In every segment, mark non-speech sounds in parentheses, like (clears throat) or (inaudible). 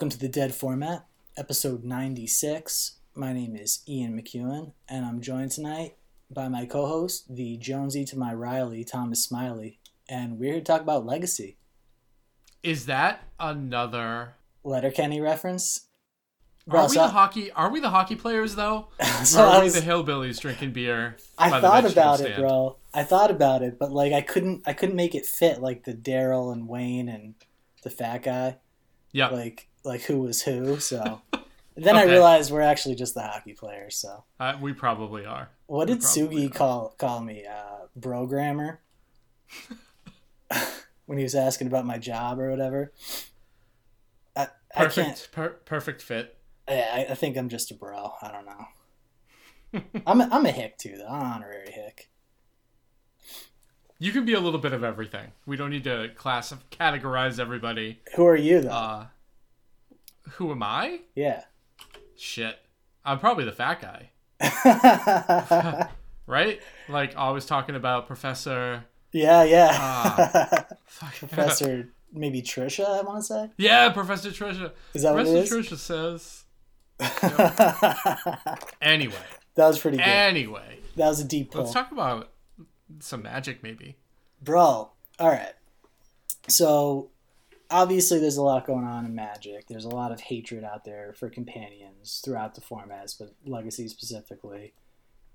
Welcome to the Dead Format, episode 96. My name is Ian McEwen, and I'm joined tonight by my co host, the Jonesy to my Reilly, Thomas Smiley. And we're here to talk about Legacy. Is that another Letterkenny reference? Bro, are we so, the uh, hockey? Are we the hockey players though? (laughs) so or are was, we the hillbillies drinking beer? I thought about it, bro. I thought about it, but like I couldn't. I couldn't make it fit like the Daryl and Wayne and the fat guy. Yeah. Like like who was who. So (laughs) then okay. I realized we're actually just the hockey players. So uh, we probably are. What did Sugi are. call call me? Uh, programmer. (laughs) when he was asking about my job or whatever. I, perfect, I. Per- perfect fit. I, I think I'm just a bro. I don't know. I'm a, I'm a hick too, though. I'm an honorary hick. You can be a little bit of everything. We don't need to class categorize everybody. Who are you though? Uh, who am I? Yeah. Shit. I'm probably the fat guy. (laughs) right? Like always talking about Professor. Yeah, yeah. (laughs) Uh, Professor, maybe Trisha. I want to say. Yeah, Professor Trisha. Is that Professor what it is? Trisha says. Yep. (laughs) anyway. That was pretty good. Anyway. That was a deep pull. Let's talk about some magic, maybe. Bro, all right. So, obviously, there's a lot going on in Magic. There's a lot of hatred out there for companions throughout the formats, but Legacy specifically.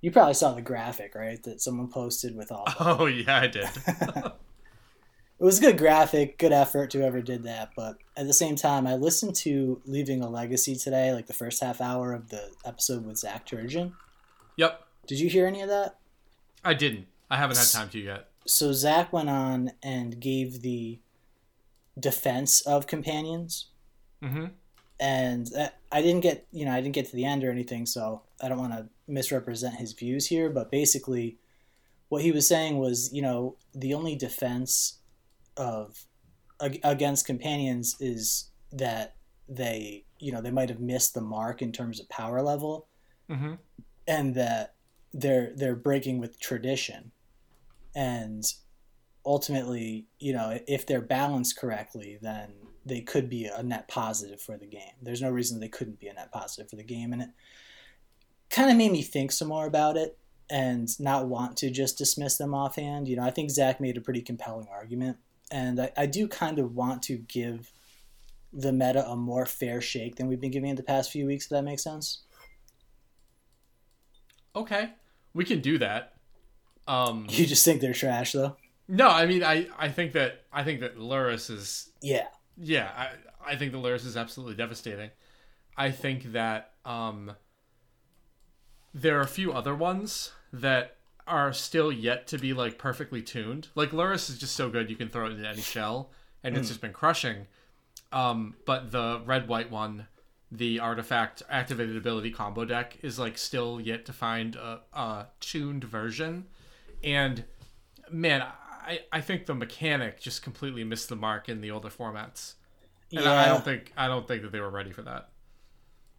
You probably saw the graphic, right? That someone posted with all. (laughs) Oh yeah, I did. (laughs) (laughs) it was a good graphic, good effort to whoever did that. But at the same time, I listened to Leaving a Legacy today, like the first half hour of the episode with Zach Turgeon. Yep. Did you hear any of that? I didn't. I haven't had time to yet. So Zach went on and gave the defense of companions. Mm-hmm. And I didn't get, you know, I didn't get to the end or anything, so I don't want to misrepresent his views here. But basically, what he was saying was, you know, the only defense of against companions is that they, you know, they might have missed the mark in terms of power level, mm-hmm. and that they're they're breaking with tradition and ultimately you know if they're balanced correctly then they could be a net positive for the game there's no reason they couldn't be a net positive for the game and it kind of made me think some more about it and not want to just dismiss them offhand you know i think zach made a pretty compelling argument and i, I do kind of want to give the meta a more fair shake than we've been giving it the past few weeks if that makes sense okay we can do that. Um, you just think they're trash, though. No, I mean, I, I think that I think that Lurrus is yeah yeah I I think the Lurrus is absolutely devastating. I think that um, there are a few other ones that are still yet to be like perfectly tuned. Like Lurrus is just so good you can throw it in any shell and mm. it's just been crushing. Um, but the red white one the artifact activated ability combo deck is like still yet to find a, a tuned version and man I, I think the mechanic just completely missed the mark in the older formats. And yeah. I, I don't think i don't think that they were ready for that.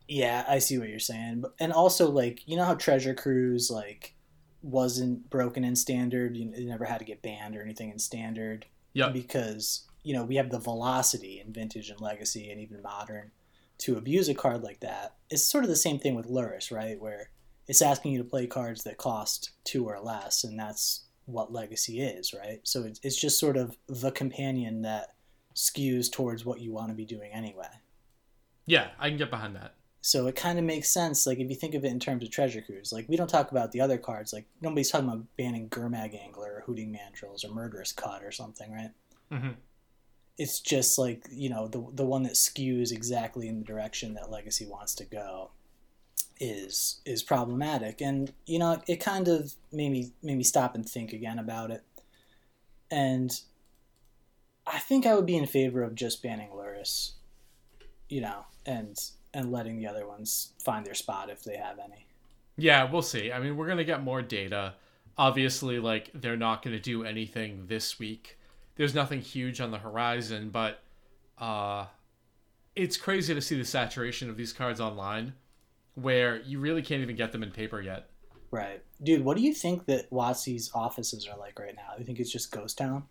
Yeah i see what you're saying. And also like you know how treasure cruise like wasn't broken in standard? You, never had to get banned or anything in standard. Yeah because you know we have the velocity in vintage and legacy and even modern to abuse a card like that, it's sort of the same thing with Lurrus, right? Where it's asking you to play cards that cost two or less, and that's what Legacy is, right? So it's, it's just sort of the companion that skews towards what you want to be doing anyway. Yeah, I can get behind that. So it kind of makes sense, like if you think of it in terms of treasure cruise. Like we don't talk about the other cards. Like nobody's talking about banning Gurmag Angler or Hooting Mandrills or Murderous Cut or something, right? Mm-hmm it's just like you know the the one that skews exactly in the direction that legacy wants to go is is problematic. And you know it kind of made me made me stop and think again about it. And i think i would be in favor of just banning Lurrus you know and and letting the other ones find their spot if they have any. Yeah we'll see. I mean we're gonna get more data. Obviously like they're not gonna do anything this week. There's nothing huge on the horizon, but uh, it's crazy to see the saturation of these cards online, where you really can't even get them in paper yet. Right, dude. What do you think that WotC's offices are like right now? You think it's just ghost town?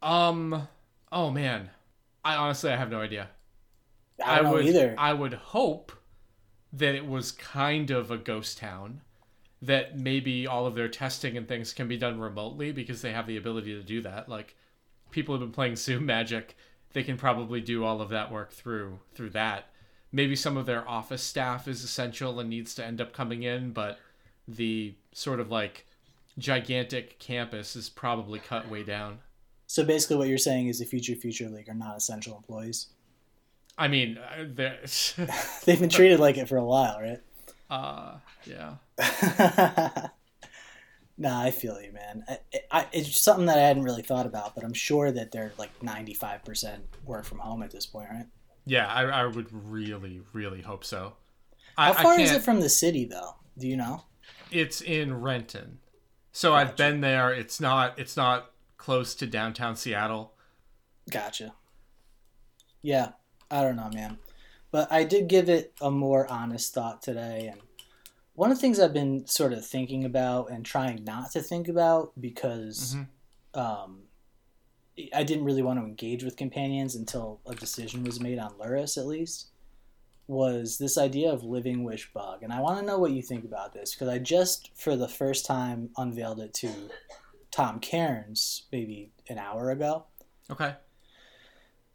Um. Oh man, I honestly I have no idea. I don't know would either. I would hope that it was kind of a ghost town. That maybe all of their testing and things can be done remotely because they have the ability to do that. Like people have been playing Zoom Magic, they can probably do all of that work through through that. Maybe some of their office staff is essential and needs to end up coming in, but the sort of like gigantic campus is probably cut way down. So basically, what you're saying is the Future Future League are not essential employees. I mean, uh, (laughs) (laughs) They've been treated like it for a while, right? uh, yeah. (laughs) nah, I feel you, man. I, I, it's something that I hadn't really thought about, but I'm sure that they're like 95% work from home at this point, right? Yeah, I, I would really, really hope so. How far I is it from the city, though? Do you know? It's in Renton, so I've been there. It's not. It's not close to downtown Seattle. Gotcha. Yeah, I don't know, man. But I did give it a more honest thought today. And one of the things I've been sort of thinking about and trying not to think about because Mhm. um, I didn't really want to engage with companions until a decision was made on Lurrus, at least, was this idea of living wish bug. And I want to know what you think about this because I just, for the first time, unveiled it to Tom Cairns maybe an hour ago. Okay.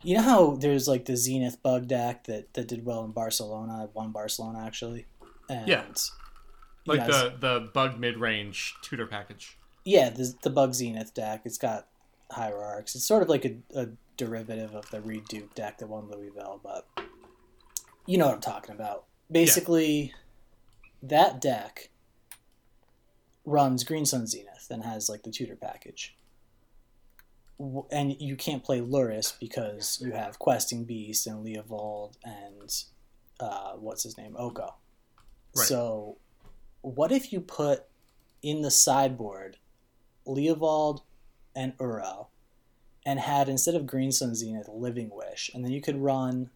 You know how there's like the Zenith bug deck that, that did well in Barcelona, won Barcelona actually, and Yeah. Like know, the the bug mid range tutor package. yeah the the bug Zenith deck. It's got hierarchs. It's sort of like a, a derivative of the Reid Duke deck that won Louisville, but you know what I'm talking about. Basically, that deck runs Green Sun Zenith and has like the tutor package. And you can't play Lurrus because you have Questing Beast and Leovold and uh, what's his name? Oko. Right. So, what if you put in the sideboard Leovold and Uro and had instead of Green Sun Zenith Living Wish, and then you could run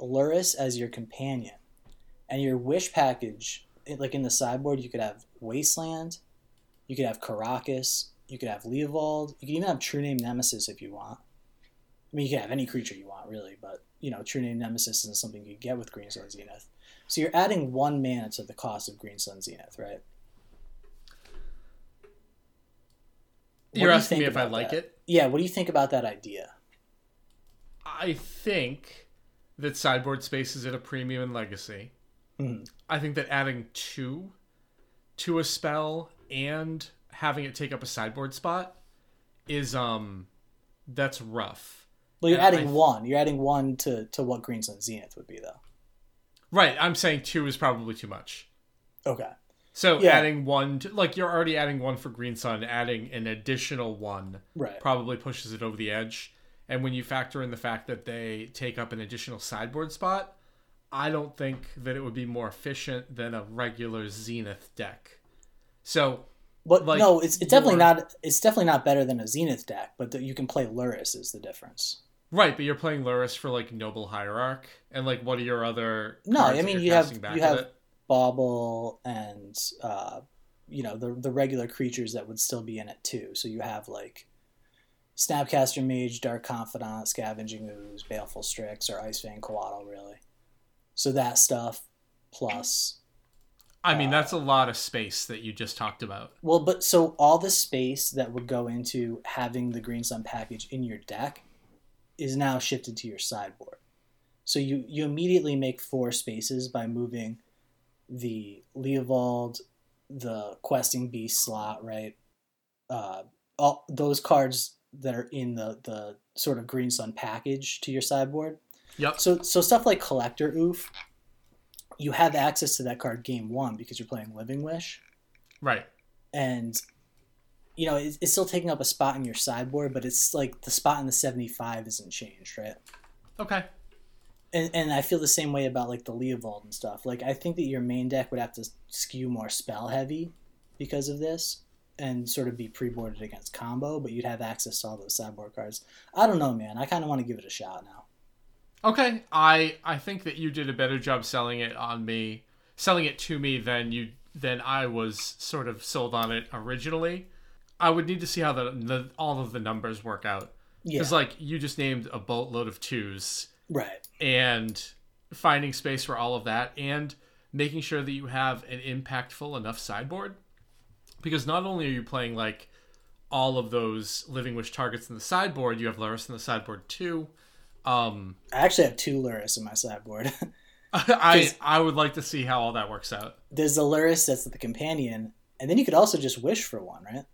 Lurrus as your companion, and your wish package, like in the sideboard, you could have Wasteland, you could have Karakas, you could have Leovold, you could even have True Name Nemesis if you want. I mean, you can have any creature you want, really, but you know, True Name Nemesis isn't something you get with Green Sun Zenith. So you're adding one mana to the cost of Green Sun Zenith, right? You're do you asking me if I like that? it. Yeah, what do you think about that idea? I think that sideboard space is at a premium in Legacy. Mhm. I think that adding two to a spell and having it take up a sideboard spot is um that's rough. Well, you're Yeah, adding I- one. You're adding one to, to what Green Sun Zenith would be, though. Right, I'm saying two is probably too much. Okay. So Yeah. adding one, to, like you're already adding one for Green Sun, adding an additional one Right. probably pushes it over the edge. And when you factor in the fact that they take up an additional sideboard spot, I don't think that it would be more efficient than a regular Zenith deck. So But like, no, it's, it's definitely not. It's definitely not better than a Zenith deck. But that you can play Lurrus is the difference. right, but you're playing Lurrus for like Noble Hierarch, and like what are your other? No, I mean you have you have it? Bauble and uh, you know the the regular creatures that would still be in it too. So you have like Snapcaster Mage, Dark Confidant, Scavenging Ooze, Baleful Strix, or Ice Fang Coatl, really. So that stuff plus I mean, uh, that's a lot of space that you just talked about. Well, but so all the space that would go into having the Green Sun package in your deck is now shifted to your sideboard. So you you immediately make four spaces by moving the Leovold, the Questing Beast slot, right? Uh, all those cards that are in the the sort of Green Sun package to your sideboard. Yep. So so stuff like Collector Ouphe, you have access to that card game one because you're playing Living Wish Right. and you know it's, it's still taking up a spot in your sideboard but it's like the spot in the 75 isn't changed right Okay. And, and i feel the same way about like the leovold and stuff. Like i think that your main deck would have to skew more spell heavy because of this and sort of be pre-boarded against combo but you'd have access to all those sideboard cards. I don't know man. I kind of want to give it a shot now. Okay, I I think that you did a better job selling it on me, selling it to me than you than I was sort of sold on it originally. I would need to see how the, the all of the numbers work out. yeah. Because like you just named a boatload of twos, right and finding space for all of that and making sure that you have an impactful enough sideboard because not only are you playing like all of those living wish targets in the sideboard you have Lurrus in the sideboard too um I actually have two Lurrus in my sideboard. (laughs) i i would like to see how all that works out There's the Lurrus that's the companion, and then you could also just wish for one, right?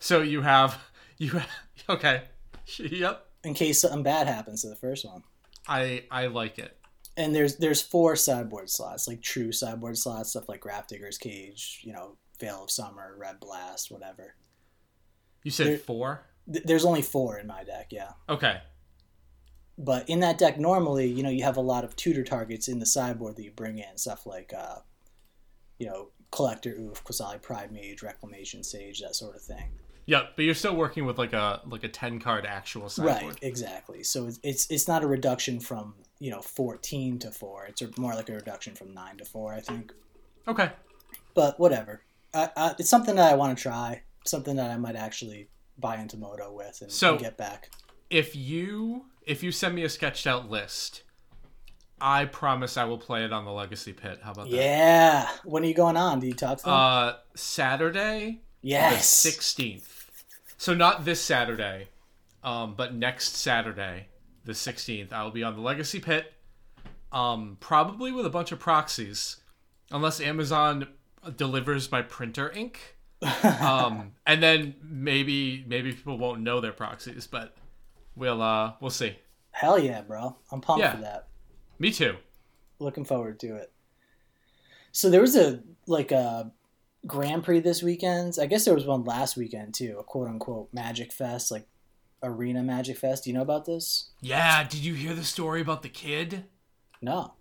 so you have (laughs) you have, okay (laughs) yep In case something bad happens to the first one. I i like it And there's there's four sideboard slots, like true sideboard slots, stuff like Grafdigger's Cage, you know, Veil of Summer, Red Blast, whatever. you said There- four Th- There's only four in my deck, yeah. okay But in that deck, normally, you know, you have a lot of tutor targets in the sideboard that you bring in, stuff like, uh, you know, Collector Ouphe, Quasali Pride Mage, Reclamation Sage, that sort of thing. Yep, but you're still working with like a like a ten card actual sideboard. Right, exactly. So it's, it's it's not a reduction from you know 14 to four. It's more like a reduction from nine to four, I think. Okay. But whatever. I, I, it's something that I want to try. Something that I might actually buy into Moto with and, So- and get back. If you if you send me a sketched out list, I promise I will play it on the Legacy Pit. How about that? Yeah. When are you going on? Do you talk to them? Uh, Saturday, yes. sixteenth. So not this Saturday, um, but next Saturday, the sixteenth. I will be on the Legacy Pit, um, probably with a bunch of proxies, unless Amazon delivers my printer ink. um, (laughs) and then maybe maybe people won't know their proxies, but we'll uh we'll see. Hell yeah, bro. I'm pumped Yeah. for that. Me too. Looking forward to it. So there was a like a Grand Prix this weekend. I guess there was one last weekend too, a quote unquote Magic Fest, like Arena Magic Fest. Do you know about this? Yeah, did you hear the story about the kid? No.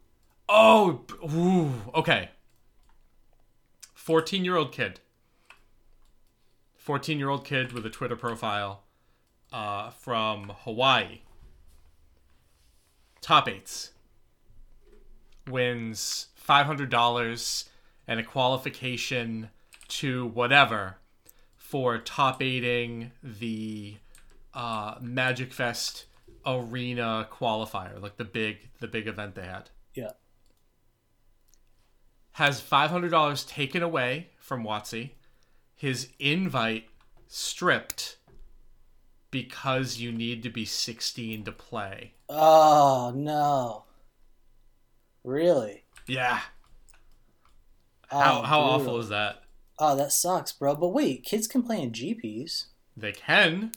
Oh, ooh, okay. 14 year old kid. 14 year old kid with a Twitter profile uh, from Hawaii. Top eights. Wins $500 and a qualification to whatever for top eighting the uh, Magic Fest arena qualifier, like the big the big event they had Yeah. has $500 taken away from WotC, his invite stripped because you need to be 16 to play. Oh no. Really? Yeah. Oh, How, how awful is that? Oh, that sucks, bro. But wait, kids can play in GPs. They can.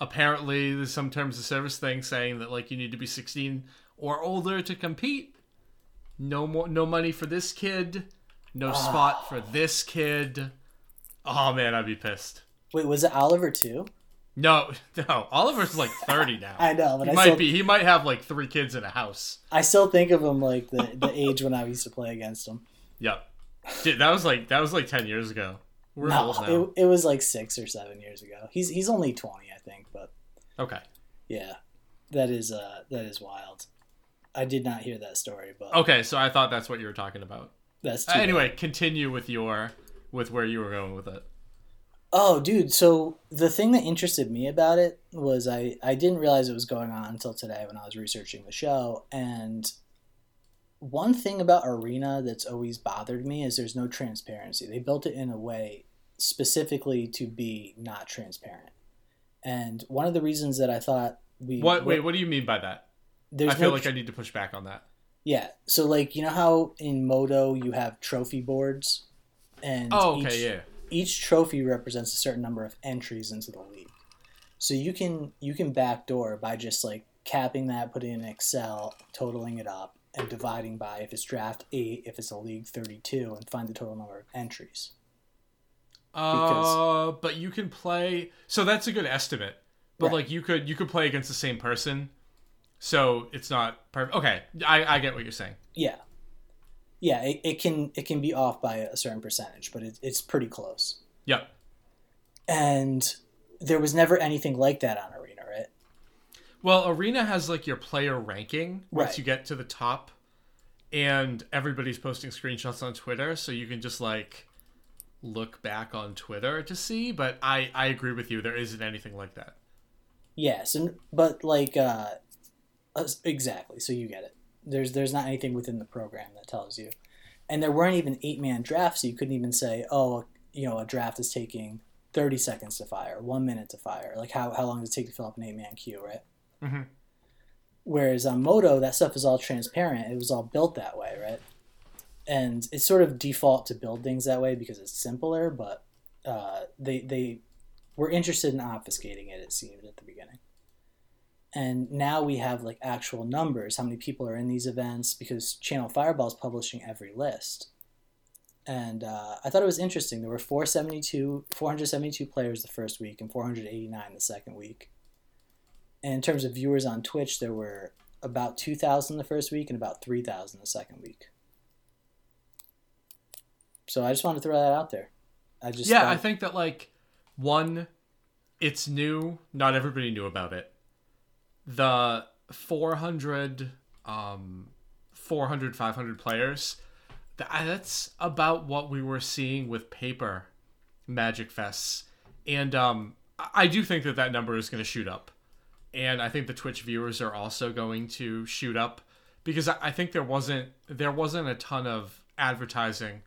Apparently, there's some terms of service thing saying that like you need to be 16 or older to compete. No more, no money for this kid. No ah. spot for this kid. Oh man, I'd be pissed. Wait, was it Oliver too? No, (laughs) no. Oliver's like 30 now. (laughs) I know, but he I might still, be. He might have like three kids in a house. I still think of him like the, the age when I used to play against him. Yep. Dude, that was like that was like ten years ago. We're No, it, it was like six or seven years ago. He's he's only twenty, I think, but Okay. yeah, that is uh that is wild. I did not hear that story, but Okay, so I thought that's what you were talking about. that's Uh, too anyway, continue with your with where you were going with it. Oh, dude. So the thing that interested me about it was I, I didn't realize it was going on until today when I was researching the show. And one thing about Arena that's always bothered me is there's no transparency. They built it in a way specifically to be not transparent. And one of the reasons that I thought we What? Wait, what do you mean by that? there's I feel no like I need to push back on that. yeah. So like you know how in Moto you have trophy boards, and Oh, each- okay, yeah. each trophy represents a certain number of entries into the league. So you can you can backdoor by just like capping that, putting in Excel, totaling it up, and dividing by if it's draft eight, if it's a league thirty two, and find the total number of entries. Uh, but you can play. So that's a good estimate. But Right. like you could you could play against the same person, so it's not perfect. Okay, I I get what you're saying. Yeah, yeah, it, it can it can be off by a certain percentage, but it, it's pretty close. Yep. And there was never anything like that on? Well, Arena has like your player ranking once Right. you get to the top, and everybody's posting screenshots on Twitter, so you can just like look back on Twitter to see. But I I agree with you. There isn't anything like that. Yes, and but like uh, uh, exactly. So you get it. There's there's not anything within the program that tells you, and there weren't even eight man drafts, so you couldn't even say, oh, you know, a draft is taking thirty seconds to fire, one minute to fire. Like how how long does it take to fill up an eight man queue, right? Mhm. Whereas on Moto, that stuff is all transparent. It was all built that way, right? And it's sort of default to build things that way because it's simpler, but uh, they they were interested in obfuscating it. It seemed at the beginning, and now we have like actual numbers, how many people are in these events, because Channel Fireball is publishing every list. And uh, I thought it was interesting. There were 472, 472 players the first week and 489 the second week. And in terms of viewers on Twitch, there were about 2,000 the first week and about 3,000 the second week. So I just wanted to throw that out there. I just yeah, thought- I think that like one, it's new. Not everybody knew about it. The 400, um, 400, 500 players. That's about what we were seeing with paper Magic Fests, and um, I I do think that that number is going to shoot up, and I think the Twitch viewers are also going to shoot up because I think there wasn't there wasn't a ton of advertising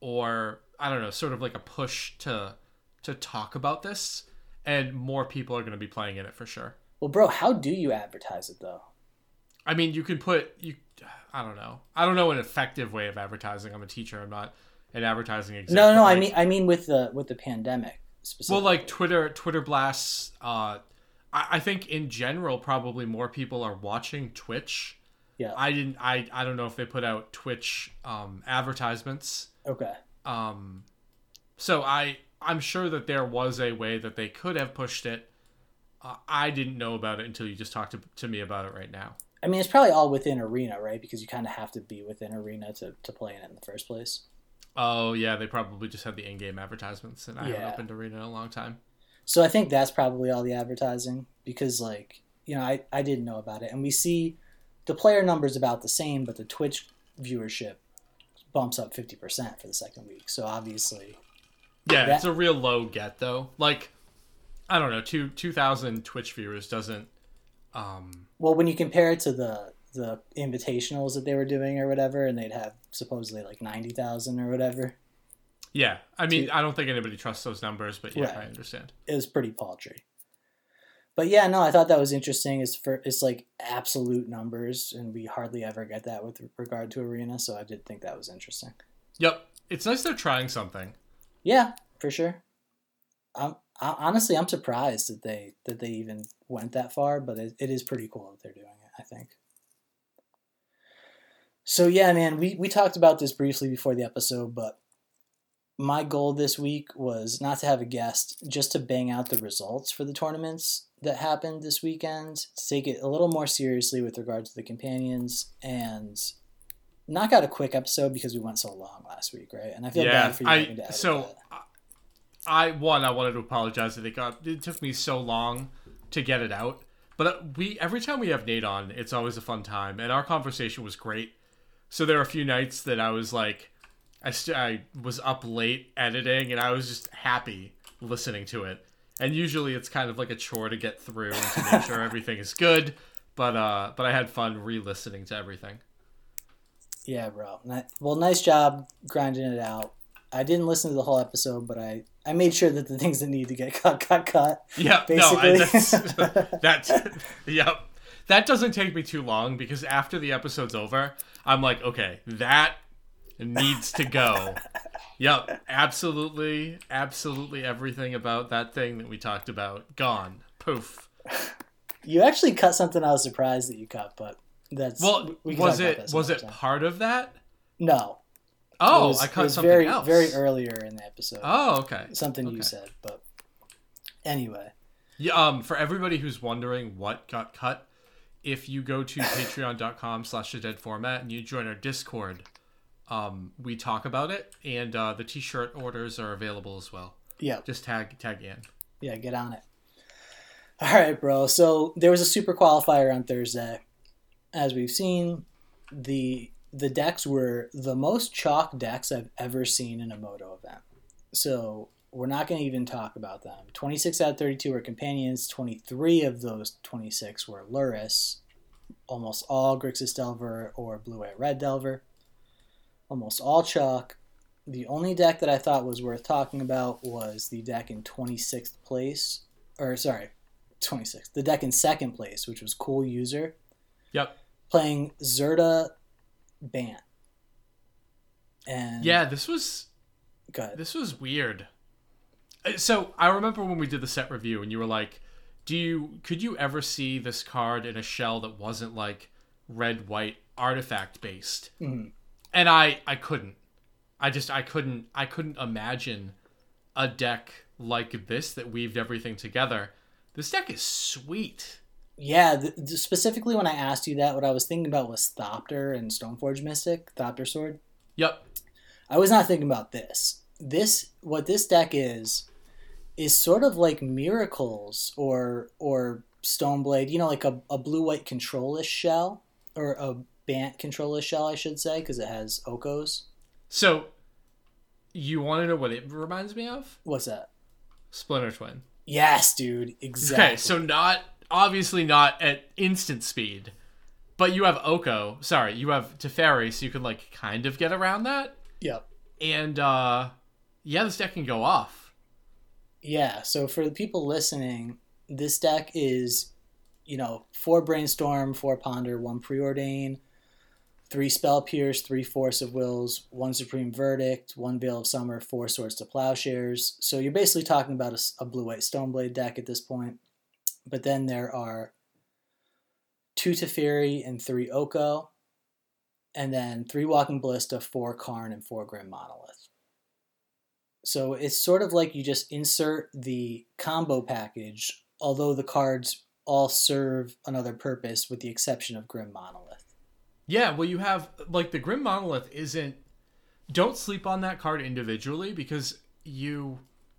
or I don't know, sort of like a push to to talk about this, and more people are going to be playing in it for sure. well, bro, how do you advertise it though? I mean, you can put you. I don't know. I don't know an effective way of advertising. I'm a teacher. I'm not an advertising exec. No, no, but, I mean, I mean with the with the pandemic specifically. well, like Twitter, Twitter blasts. Uh, I, I think in general, probably more people are watching Twitch. Yeah. I didn't. I I don't know if they put out Twitch um, advertisements. okay, Um, so I I'm sure that there was a way that they could have pushed it. Uh, I didn't know about it until you just talked to, to me about it right now. I mean, it's probably all within Arena, right? Because you kind of have to be within Arena to, to play in it in the first place. Oh yeah, they probably just had the in-game advertisements, and I haven't opened Arena in a long time. So I think that's probably all the advertising because, like, you know, I, I didn't know about it. And we see the player numbers about the same, but the Twitch viewership bumps up 50% for the second week. So obviously, Yeah, That- it's a real low get though. Like, I don't know, two two thousand Twitch viewers doesn't. Um, well, when you compare it to the the invitationals that they were doing or whatever, and they'd have supposedly like 90,000 or whatever, yeah, I mean, Two- I don't think anybody trusts those numbers, but yeah, Right. I understand. it was pretty paltry. But yeah, no, I thought that was interesting. It's for it's like absolute numbers, and we hardly ever get that with regard to arena. So I did think that was interesting. Yep, it's nice they're trying something. Yeah, for sure. I'm I, honestly I'm surprised that they that they even went that far, but it, it is pretty cool that they're doing it. I think. So yeah, man, we we talked about this briefly before the episode, but my goal this week was not to have a guest, just to bang out the results for the tournaments that happened this weekend, to take it a little more seriously with regard to the companions, and knock out a quick episode because we went so long last week, right? And I feel yeah, bad for you having to I edit so that. I one I wanted to apologize that it got it took me so long to get it out, but uh, we every time we have Nate on, it's always a fun time, and our conversation was great. So there are a few nights that I was like, I st- I was up late editing, and I was just happy listening to it. And usually it's kind of like a chore to get through and to make sure (laughs) everything is good. But uh, but I had fun re-listening to everything. Yeah, bro. Well, nice job grinding it out. I didn't listen to the whole episode, but I, I made sure that the things that need to get (laughs) cut got cut. Yeah, no, I, Basically. that's, (laughs) that. Yep, that doesn't take me too long because after the episode's over, I'm like, okay, that needs to go. yep, absolutely, absolutely everything about that thing that we talked about gone. Poof. You actually cut something I was surprised that you cut, but that's Well, we was it was it time. part of that? No. Oh, was, I it cut was something very else. very earlier in the episode. Oh, okay. something you said, but anyway. Yeah, um, for everybody who's wondering what got cut, if you go to (laughs) patreon.com slash the dead format and you join our Discord, um, we talk about it and uh, the t-shirt orders are available as well. Yeah, Just tag tag in. yeah, get on it. All right, bro. So there was a super qualifier on Thursday. As we've seen, the the decks were the most chalk decks I've ever seen in a moto event. So we're not going to even talk about them. 26 out of 32 were companions. 23 of those 26 were Lurrus. almost all Grixis Delver or Blue White Red Delver, almost all Chalk. The only deck that I thought was worth talking about was the deck in 26th place, or sorry, 26th, the deck in second place, which was Cool User, Yep. playing Zirda Bant. And Yeah, this was go ahead. this was weird. Uh, So I remember when we did the set review, and you were like, "Do you could you ever see this card in a shell that wasn't like red white artifact based?" Mhm. And I I couldn't. I just I couldn't I couldn't imagine a deck like this that weaved everything together. This deck is sweet. Yeah, th- specifically when I asked you that, what I was thinking about was Thopter and Stoneforge Mystic, Thopter Sword. Yep. I was not thinking about this. This what this deck is is sort of like Miracles or or Stoneblade, you know, like a, a blue white controlless shell or a Bant controller shell, I should say, because it has Okos. So you want to know what it reminds me of? What's that? Splinter Twin. Yes, dude, exactly. Okay, so not obviously not at instant speed, but you have Oko. Sorry, you have Teferi, so you can like kind of get around that. yep. And uh yeah, this deck can go off. Yeah, so for the people listening, this deck is, you know, four brainstorm, four ponder, one preordain, three spell pierce, three force of wills, one supreme verdict, one veil of summer, four swords to plowshares. So you're basically talking about a blue white stoneblade deck at this point. But then there are two Teferi and three Oko, and then three Walking Ballista, four Karn, and four Grim Monolith. So it's sort of like you just insert the combo package, although the cards all serve another purpose with the exception of Grim Monolith. Yeah, well you have like the Grim Monolith isn't don't sleep on that card individually because you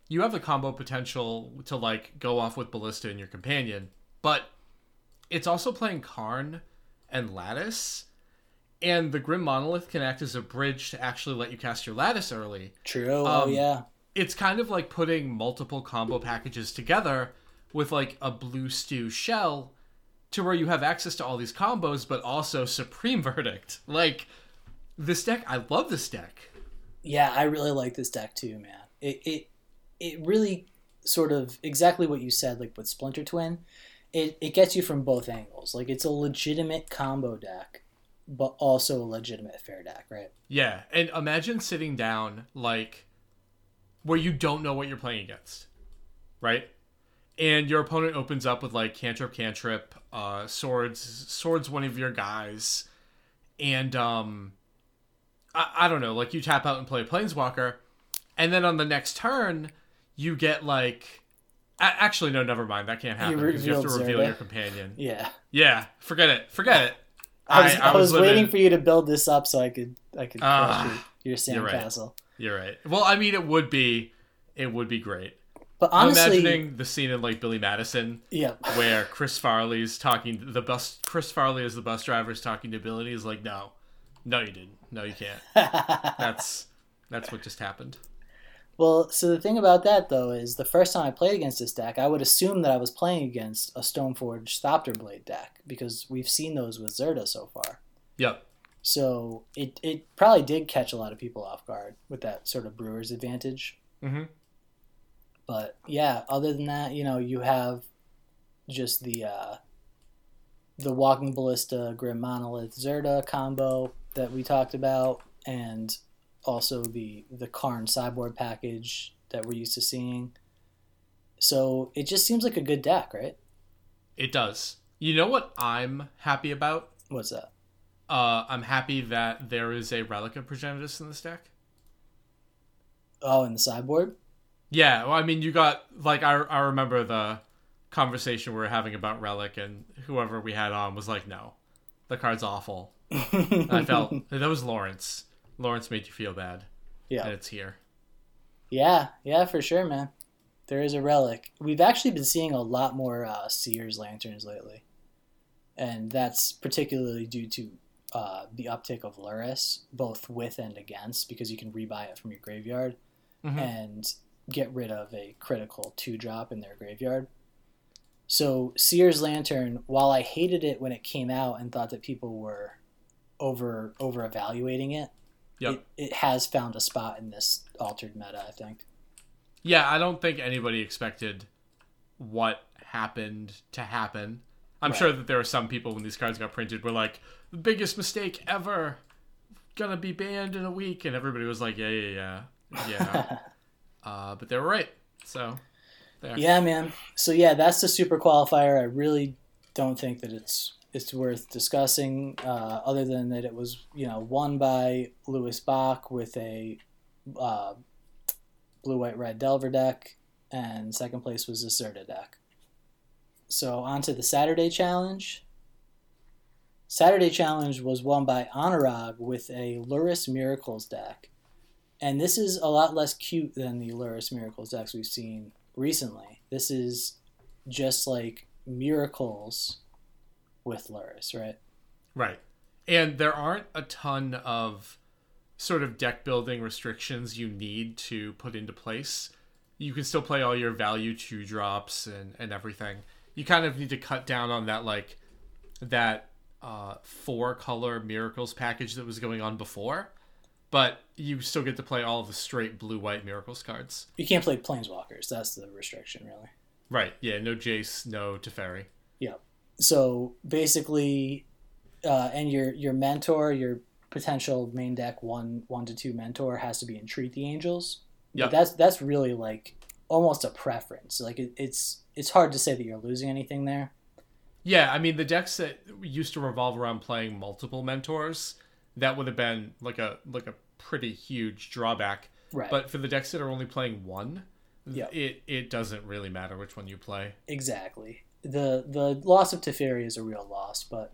you have the combo potential to like go off with Ballista and your companion, but it's also playing Karn and Lattice, and the Grim Monolith can act as a bridge to actually let you cast your Lattice early. True. oh Um, yeah. It's kind of like putting multiple combo packages together with like a blue stew shell to where you have access to all these combos, but also Supreme (laughs) Verdict. Like this deck, I love this deck. Yeah, I really like this deck too, man. It it it really sort of exactly what you said, like with Splinter Twin. It it gets you from both angles. Like it's a legitimate combo deck, but also a legitimate fair deck, right? Yeah, and imagine sitting down like where you don't know what you're playing against, right? And your opponent opens up with like cantrip, cantrip, uh, swords, swords, one of your guys, and um, I, I don't know, like you tap out and play planeswalker, and then on the next turn you get like. a- Actually, no, never mind. That can't happen because you have to reveal Zirda. your companion. (laughs) Yeah. Yeah, forget it. Forget it. I was, I, was, waiting for you to build this up so I could I could crush your, your you're right. sandcastle. You're right. Well, I mean, it would be, it would be great. But I'm honestly, imagining the scene in like Billy Madison yeah, (laughs) where Chris Farley's talking the bus. Chris Farley is the bus driver is talking to Billy. and He's like, "No, no, you didn't. No, you can't. (laughs) That's that's what just happened." Well, so the thing about that though is the first time I played against this deck, I would assume that I was playing against a Stoneforge Thopter Blade deck because we've seen those with Zirda so far. Yep. So it it probably did catch a lot of people off guard with that sort of Brewers advantage. Mm-hmm. But yeah, other than that, you know, you have just the uh, the Walking Ballista Grim Monolith Zirda combo that we talked about, and also the the Karn sideboard package that we're used to seeing. So it just seems like a good deck, right? It does. You know what I'm happy about? What's that? Uh, I'm happy that there is a relic of Progenitus in this deck. Oh, in the sideboard. Yeah, well, I mean, you got like I I remember the conversation we were having about relic, and whoever we had on was like, "No, the card's awful." (laughs) I felt that was Lawrence. Lawrence made you feel bad, and yeah, it's here. yeah, yeah, for sure, man. There is a relic. We've actually been seeing a lot more uh, Seers lanterns lately, and that's particularly due to uh, the uptick of Lurrus, both with and against, because you can rebuy it from your graveyard Mhm. and get rid of a critical two drop in their graveyard. So Sears Lantern, while I hated it when it came out and thought that people were over over evaluating it, Yep. it, it has found a spot in this altered meta, I think. Yeah, I don't think anybody expected what happened to happen. I'm Right. sure that there are some people when these cards got printed were like, the biggest mistake ever, gonna be banned in a week, and everybody was like, yeah, yeah, yeah, yeah. (laughs) uh, but they were right. So, there. Yeah, man. So yeah, that's the super qualifier. I really don't think that it's it's worth discussing, uh, other than that it was you know won by Lewis Bach with a uh, blue white red Delver deck, and second place was a Zirda deck. So on to the Saturday challenge. Saturday challenge was won by Anurag with a Lurrus Miracles deck. And this is a lot less cute than the Lurrus Miracles decks we've seen recently. This is just like Miracles with Lurrus, right? Right. And there aren't a ton of sort of deck building restrictions you need to put into place. You can still play all your value two drops and, and everything. You kind of need to cut down on that like that uh, four color miracles package that was going on before. But you still get to play all of the straight blue white miracles cards. You can't play Planeswalkers. That's the restriction, really. Right. Yeah, no Jace, no Teferi. Yeah. So basically, uh, and your your mentor, your potential main deck one one to two mentor has to be Entreat the Angels. Yeah. That's that's really like almost a preference. Like it, it's it's hard to say that you're losing anything there. Yeah, I mean the decks that used to revolve around playing multiple mentors, that would have been like a like a pretty huge drawback. Right. But for the decks that are only playing one, Yep. it it doesn't really matter which one you play. Exactly. The the loss of Teferi is a real loss, but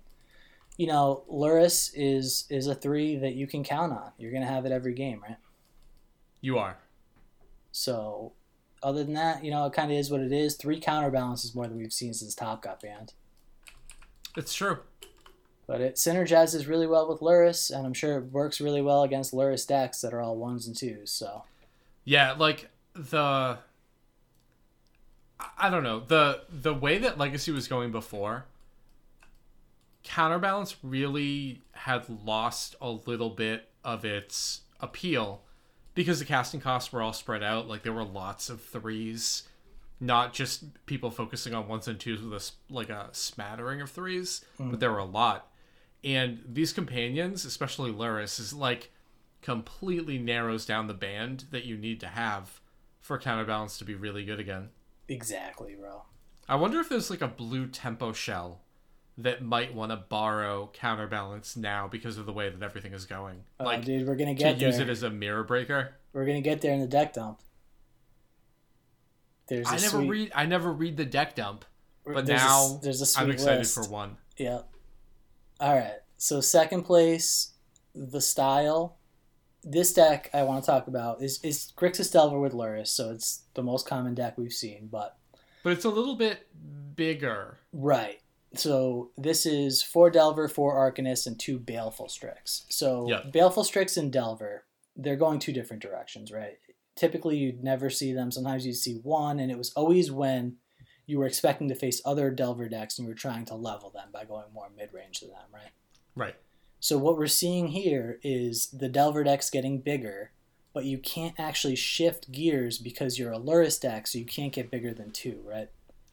you know, Lurrus is is a three that you can count on. You're gonna have it every game, right? You are. So other than that, you know, it kind of is what it is. Three counterbalance is more than we've seen since Top got banned. It's true. But it synergizes really well with Lurrus, and I'm sure it works really well against Lurrus decks that are all ones and twos. So Yeah, like the I- don't know. The the way that Legacy was going before Counterbalance really had lost a little bit of its appeal because the casting costs were all spread out. Like there were lots of threes, not just people focusing on ones and twos with a like a smattering of threes, but mm. there were a lot. And these companions, especially Lurrus, is like completely narrows down the band that you need to have for counterbalance to be really good again. exactly, bro. I wonder if there's like a blue tempo shell that might want to borrow counterbalance now because of the way that everything is going. Oh, like dude, we're gonna get to get use there. it as a mirror breaker. We're gonna get there in the deck dump. There's a I never sweet, read I never read the deck dump, but there's a now there's a sweet I'm excited list. for one. Yeah. All right. So second place, the style. This deck I want to talk about is is Grixis Delver with Lurrus, so it's the most common deck we've seen. But But it's a little bit bigger. right, so this is four Delver, four Arcanist, and two Baleful Strix. So. Baleful Strix and Delver, they're going two different directions, right? Typically, you'd never see them. Sometimes you'd see one, and it was always when you were expecting to face other Delver decks and you were trying to level them by going more mid range than them, right? Right. So what we're seeing here is the Delver deck's getting bigger, but you can't actually shift gears because you're a Lurrus deck, so you can't get bigger than two, right?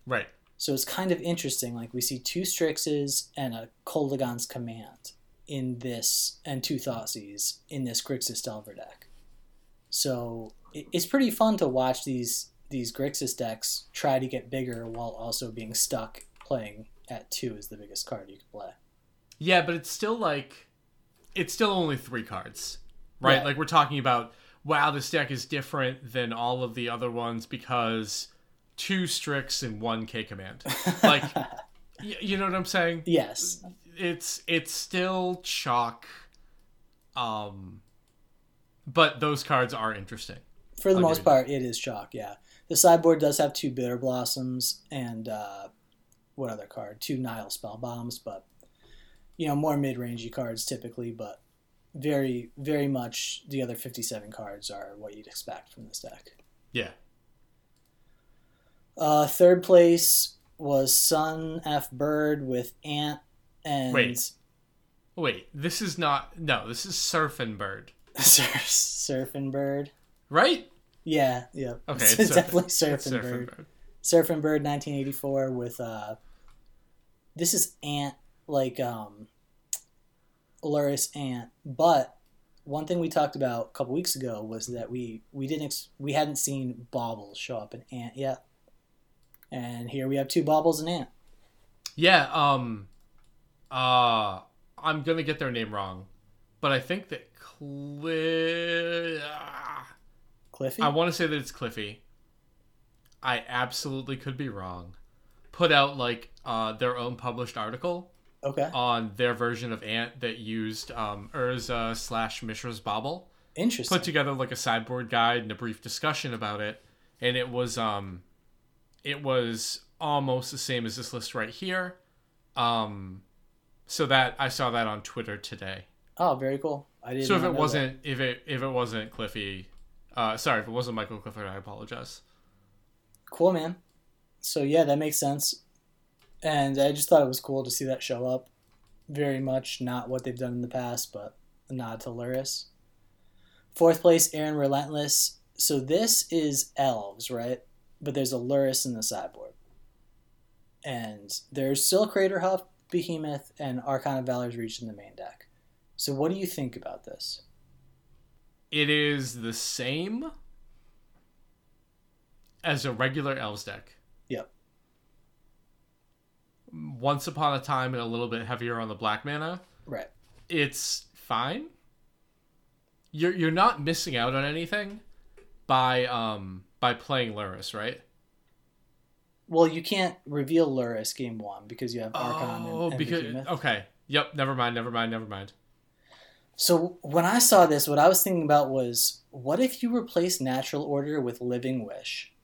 Right. So it's kind of interesting. Like we see two Strixes and a Kolaghan's Command in this, and two Thoughtseize in this Grixis Delver deck. So it's pretty fun to watch these these Grixis decks try to get bigger while also being stuck playing at two is the biggest card you can play. Yeah, but it's still like it's still only three cards. Right? Right. Like we're talking about wow, this deck is different than all of the other ones because two Strix and one K command. (laughs) Like y- you know what I'm saying? yes, It's it's still chalk um but those cards are interesting. For the I'll most part, it is chalk. Yeah, the sideboard does have two bitter blossoms and uh, what other card? Two Nihil Spellbombs, but you know more mid rangey cards typically. But very, very much the other fifty-seven cards are what you'd expect from this deck. Yeah. Uh, third place was Sun F Bird with Ant and Wait. Wait, this is not. No, this is Surfing Bird, (laughs) Sur- Surfing Bird. right? Yeah, yeah. Okay, it's, it's (laughs) Surfin'- definitely It's Surfing Bird. Surfing Bird 1984 with uh this is Ant like um Lurrus Ant, but one thing we talked about a couple weeks ago was that we we didn't ex- we hadn't seen Baubles show up in Ant yet. And here we have two Baubles and Ant. Yeah, um uh I'm gonna get their name wrong. But I think that Cli Cliffy? I wanna say that it's Cliffy. I absolutely could be wrong. Put out like uh their own published article okay. on their version of Ant that used um Urza slash Mishra's Bauble. Interesting. put together like a sideboard guide and a brief discussion about it and it was um it was almost the same as this list right here um so that i saw that on twitter today oh, very cool. I didn't so if it wasn't if it if it wasn't cliffy uh sorry if it wasn't michael clifford i apologize Cool, man. So yeah, that makes sense. And I just thought it was cool to see that show up. Very much not what they've done in the past, but a nod to Lurrus. Fourth place, Aaron Relentless. So this is elves, right? But there's a Lurrus in the sideboard. And there's still Craterhoof, Behemoth, and Archon of Valor's Reach in the main deck. So what do you think about this? It is the same as a regular elves deck Yep. once upon a time and a little bit heavier on the black mana Right. it's fine. You're you're not missing out on anything by um by playing Lurrus, right? Well, you can't reveal Lurrus game one because you have Archon oh, and, and because Behemoth. okay, yep. Never mind. Never mind. Never mind. So when I saw this, what I was thinking about was, what if you replace Natural Order with Living Wish,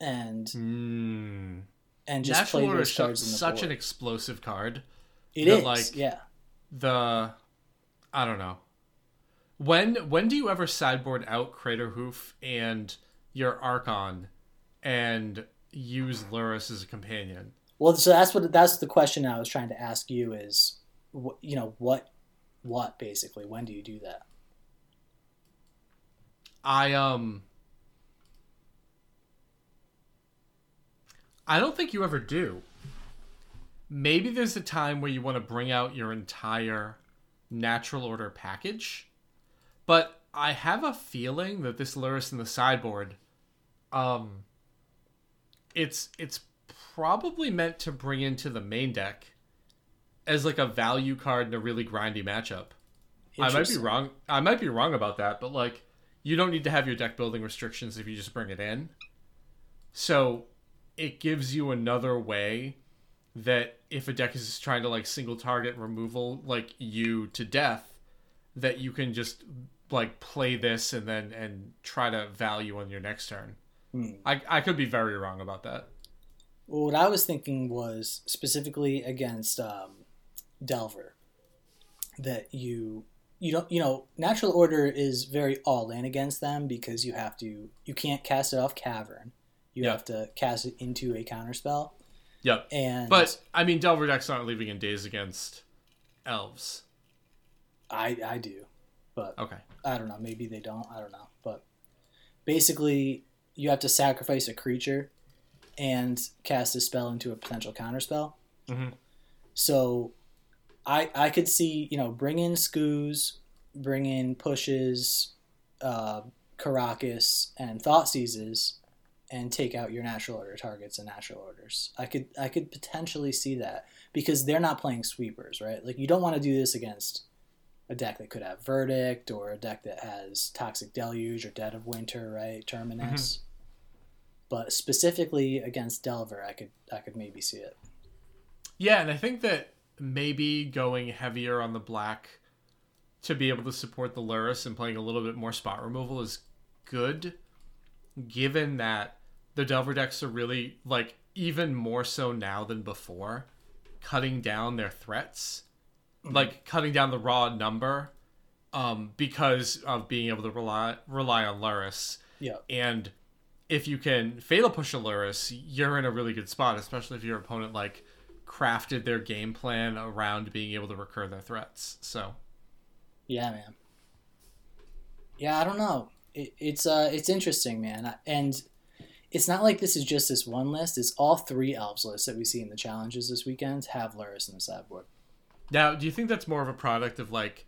and Mm. and just Natural play Order those is cards in the such board? an explosive card. It is, like- yeah. The I don't know. When when do you ever sideboard out Craterhoof and your Archon and use Lurrus as a companion? Well, so that's what that's the question I was trying to ask you is, you know, what, what basically? When do you do that? I um I don't think you ever do. Maybe there's a time where you want to bring out your entire natural order package. But I have a feeling that this Lurrus in the sideboard um it's it's probably meant to bring into the main deck as like a value card in a really grindy matchup. I might be wrong. I might be wrong about that, but like you don't need to have your deck building restrictions if you just bring it in. So it gives you another way that if a deck is trying to like single target removal like you to death, that you can just like play this and then and try to value on your next turn. Hmm. I I could be very wrong about that. Well, what I was thinking was specifically against um, Delver that you you don't you know natural order is very all in against them because you have to you can't cast it off cavern you Yeah. have to cast it into a counter spell Yep. and But I mean Delver decks aren't leaving in Daze against elves. I I do but Okay. I don't know maybe they don't I don't know but basically you have to sacrifice a creature and cast a spell into a potential counter spell Mhm. So I I could see, you know, bring in Scoos, bring in Pushes, uh, Karakas, and Thoughtseizes, and take out your natural order targets and natural orders. I could I could potentially see that because they're not playing sweepers, right? Like you don't want to do this against a deck that could have Verdict or a deck that has Toxic Deluge or Dead of Winter, right? Terminus. But specifically against Delver, I could I could maybe see it. Yeah, and I think that maybe going heavier on the black to be able to support the Lurrus and playing a little bit more spot removal is good, given that the Delver decks are really, like, even more so now than before, cutting down their threats. Like, cutting down the raw number um, because of being able to rely, rely on Lurrus Yeah. and if you can fatal push a Lurrus, you're in a really good spot, especially if your opponent like crafted their game plan around being able to recur their threats. So Yeah, man. Yeah, I don't know. It, it's uh, it's interesting, man, and it's not like this is just this one list. It's all three elves lists that we see in the challenges this weekend have Lurrus in the sideboard. now, do you think that's more of a product of like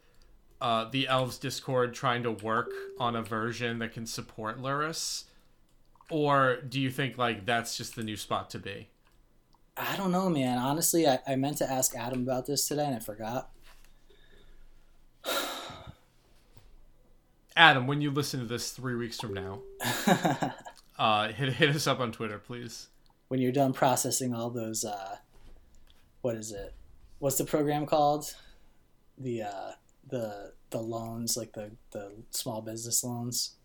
uh, the elves Discord trying to work on a version that can support Lurrus, or do you think like that's just the new spot to be? I don't know, man. Honestly, I, I meant to ask Adam about this today and I forgot. (sighs) Adam, when you listen to this three weeks from now, (laughs) uh, hit hit us up on Twitter, please. when you're done processing all those, uh, what is it? What's the program called? The uh, the the loans, like the the small business loans.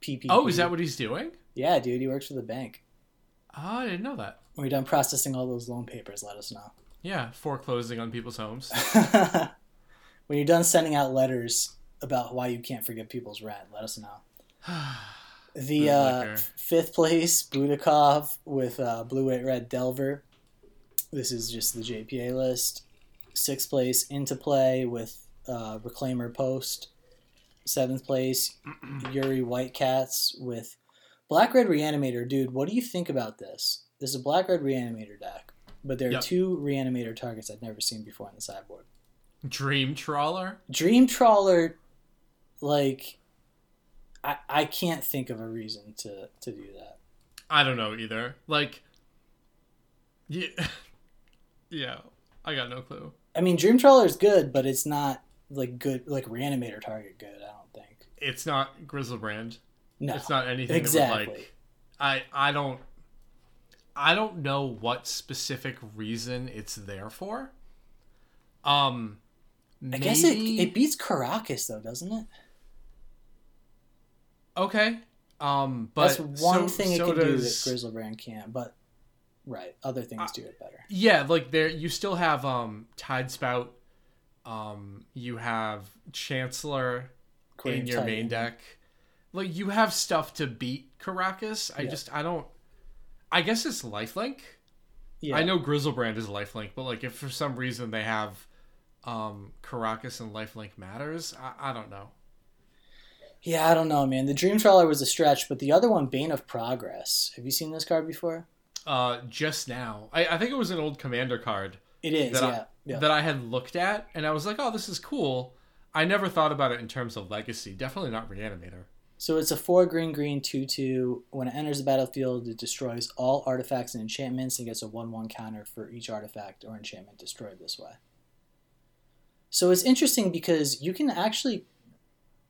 PPP. Oh, is that what he's doing? Yeah, dude, he works for the bank. Oh, I didn't know that. When you're done processing all those loan papers, let us know. Yeah, foreclosing on people's homes. (laughs) when you're done sending out letters about why you can't forgive people's rent, let us know. (sighs) The uh, fifth place, Budakov with uh, Blue 8 Red Delver. This is just the JPA list. Sixth place, Into Play with uh, Reclaimer Post. Seventh place, (clears throat) Yuri Whitecats with Black Red Reanimator. Dude, what do you think about this? This is a Black Red Reanimator deck, but there are Yep. two Reanimator targets I've never seen before on the sideboard. Dream Trawler. Dream Trawler, like, I, I can't think of a reason to, to do that. I don't know either. Like, yeah, (laughs) yeah, I got no clue. I mean, Dream Trawler is good, but it's not like good, like Reanimator target good. I don't think. It's not Griselbrand. No, It's not anything that exactly. would like. I I don't. I don't know what specific reason it's there for. Um, I guess it it beats Karakas though, doesn't it? okay. Um, but That's one so- thing it so can do that does- Griselbrand can't. But right, other things do it better. Yeah, like there you still have um Tide Spout, um you have Chancellor Grave in your main deck. Like you have stuff to beat Karakas. I Yeah. just I don't I guess it's lifelink. Yeah, I know Griselbrand is lifelink, but like if for some reason they have um Karakas and lifelink matters, I, I don't know. Yeah, I don't know, man. The Dream Trawler was a stretch, but the other one, Bane of Progress. Have you seen this card before? Uh just now. I, I think it was an old commander card It is. That I- yeah. yeah. that I had looked at and I was like, Oh, this is cool. I never thought about it in terms of legacy. Definitely not reanimator. So it's a four green green two two. When it enters the battlefield, it destroys all artifacts and enchantments and gets a one one counter for each artifact or enchantment destroyed this way. So it's interesting because you can actually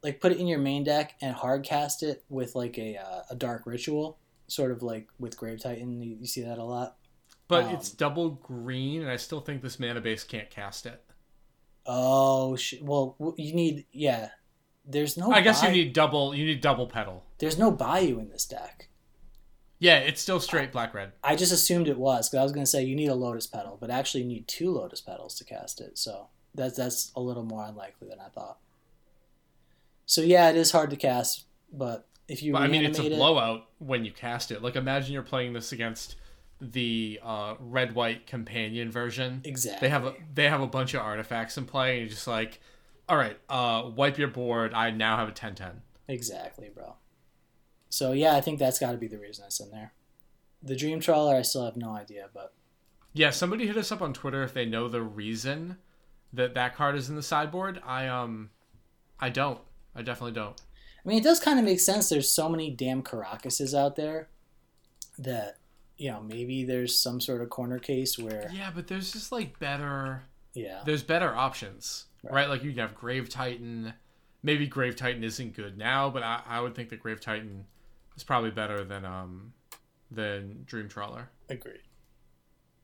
like put it in your main deck and hard cast it with like a uh, a dark ritual, sort of like with Grave Titan. You, you see that a lot. But Um, it's double green, and I still think this mana base can't cast it. Oh, sh- well, you need yeah. There's no. I guess you need double. You need double petal. There's no Bayou in this deck. Yeah, it's still straight black red. I just assumed it was because I was going to say you need a lotus petal, but actually you need two lotus petals to cast it. So that's that's a little more unlikely than I thought. So yeah, it is hard to cast, but if you But I mean, it's a it- blowout when you cast it. Like imagine you're playing this against the uh, red white companion version. exactly. They have a they have a bunch of artifacts in play, and you're just like, all right, uh, wipe your board. I now have a 10-10. exactly, bro. So yeah, I think that's got to be the reason it's in there. The Dream Trawler, I still have no idea, but Yeah, somebody hit us up on Twitter if they know the reason that that card is in the sideboard. I um, I don't. I definitely don't. I mean, it does kind of make sense. There's so many damn Karakases out there that you know maybe there's some sort of corner case where Yeah, but there's just like better. yeah There's better options, Right. right? Like you can have Grave Titan. Maybe Grave Titan isn't good now, but I, I would think that Grave Titan is probably better than um than Dream Trawler. Agreed.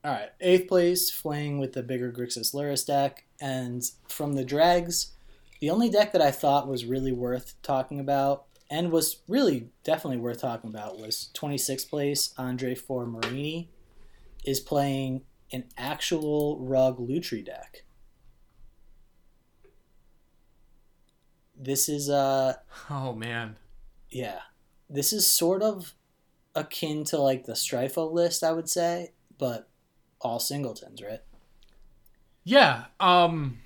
All right, eighth place, Flaying with the bigger Grixis Lurrus deck, and from the dregs, the only deck that I thought was really worth talking about and was really definitely worth talking about was 26th place Andre for Marini is playing an actual Rug Lutri deck. This is uh Oh man, yeah. This is sort of akin to like the Strifo list, I would say, but all singletons, right? Yeah. Um.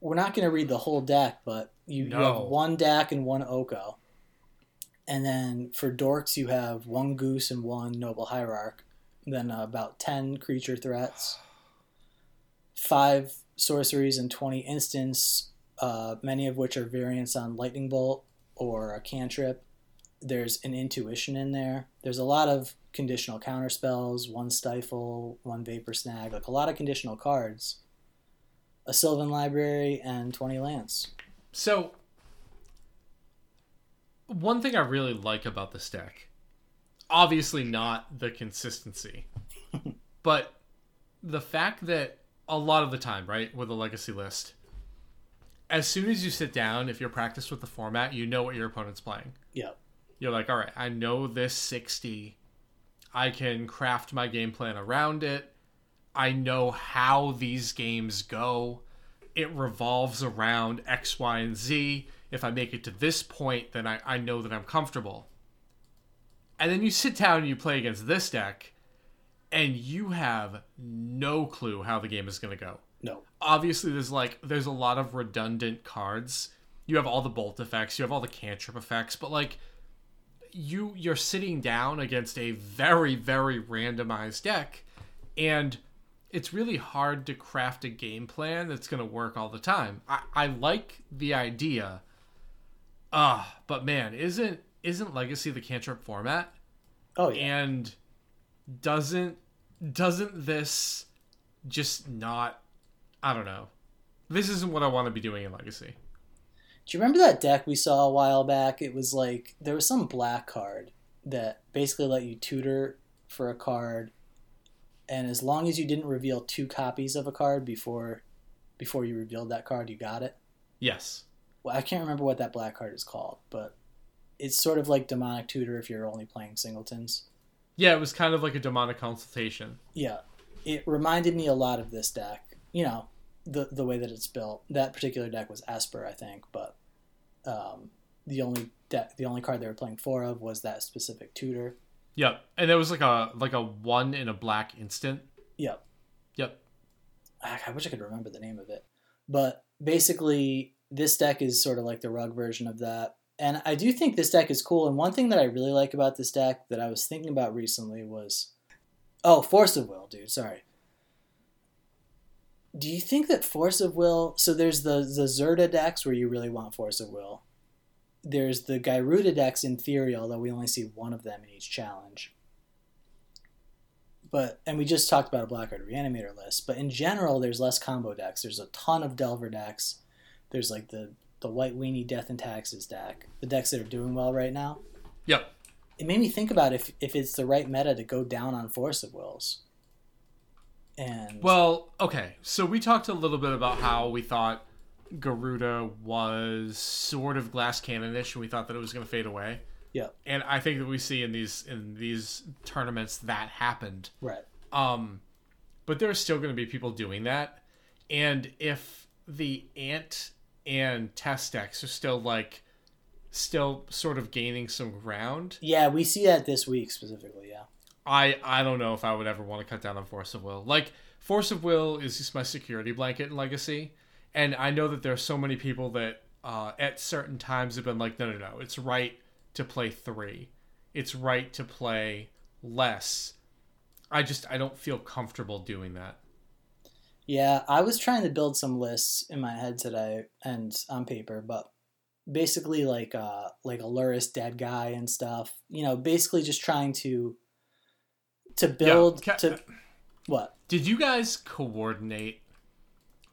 We're not going to read the whole deck, but you, you have one Dack and one Oko. And then for dorks, you have one Goose and one Noble Hierarch. Then uh, about 10 creature threats, five sorceries, and 20 instants, uh, many of which are variants on Lightning Bolt or a cantrip. There's an intuition in there. There's a lot of conditional counter spells, one stifle, one vapor snag, like a lot of conditional cards. A Sylvan Library and 20 lands. So, one thing I really like about this deck, obviously not the consistency, (laughs) but the fact that a lot of the time, right, with a legacy list, as soon as you sit down, if you're practiced with the format, you know what your opponent's playing. Yep. You're like, all right, I know this 60. I can craft my game plan around it. I know how these games go. It revolves around X, Y, and Z. If I make it to this point, then I, I know that I'm comfortable. And then you sit down and you play against this deck, and you have no clue how the game is going to go No. obviously there's like there's a lot of redundant cards. You have all the bolt effects, you have all the cantrip effects, but like you you're sitting down against a very very randomized deck and it's really hard to craft a game plan that's going to work all the time. I, I like the idea. Ah, but man, isn't isn't Legacy the cantrip format? Oh, yeah. and doesn't doesn't this just not i don't know this isn't what i want to be doing in legacy Do you remember that deck we saw a while back? It was like there was some black card that basically let you tutor for a card, and as long as you didn't reveal two copies of a card before before you revealed that card, you got it. yes Well, I can't remember what that black card is called, but it's sort of like demonic tutor if you're only playing singletons. yeah it was kind of like a demonic consultation Yeah, it reminded me a lot of this deck. You know, the the way that it's built. That particular deck was Esper, I think, but um, the only deck, the only card they were playing four of was that specific tutor. yep and there was like a like a one in a black instant Yep. yep I wish I could remember the name of it, but basically, this deck is sort of like the rug version of that. And I do think this deck is cool. And one thing that I really like about this deck that I was thinking about recently was, oh, Force of Will, dude. Sorry. Do you think that Force of Will? So there's the the Zirda decks where you really want Force of Will. There's the Gyruda decks in theory, although we only see one of them in each challenge. But and we just talked about a Blackguard Reanimator list, but in general, there's less combo decks. There's a ton of Delver decks. There's like the the White Weenie Death and Taxes deck, the decks that are doing well right now. yep It made me think about if if it's the right meta to go down on Force of Wills. And well okay so we talked a little bit about how we thought Gyruda was sort of glass cannonish and we thought that it was going to fade away yeah, and i think that we see in these in these tournaments that happened right. Um, but there's still going to be people doing that, and if the ant and test decks are still like, still sort of gaining some ground, Yeah, we see that this week specifically. Yeah, I I don't know if I would ever want to cut down on Force of Will. Like Force of Will is just my security blanket in Legacy, and I know that there are so many people that uh, at certain times have been like, no, no, no, it's right to play three, it's right to play less. I just I don't feel comfortable doing that. yeah. I was trying to build some lists in my head today and on paper, but basically like uh like a Lurrus dead guy and stuff. You know, basically just trying to to build ca- to what Did you guys coordinate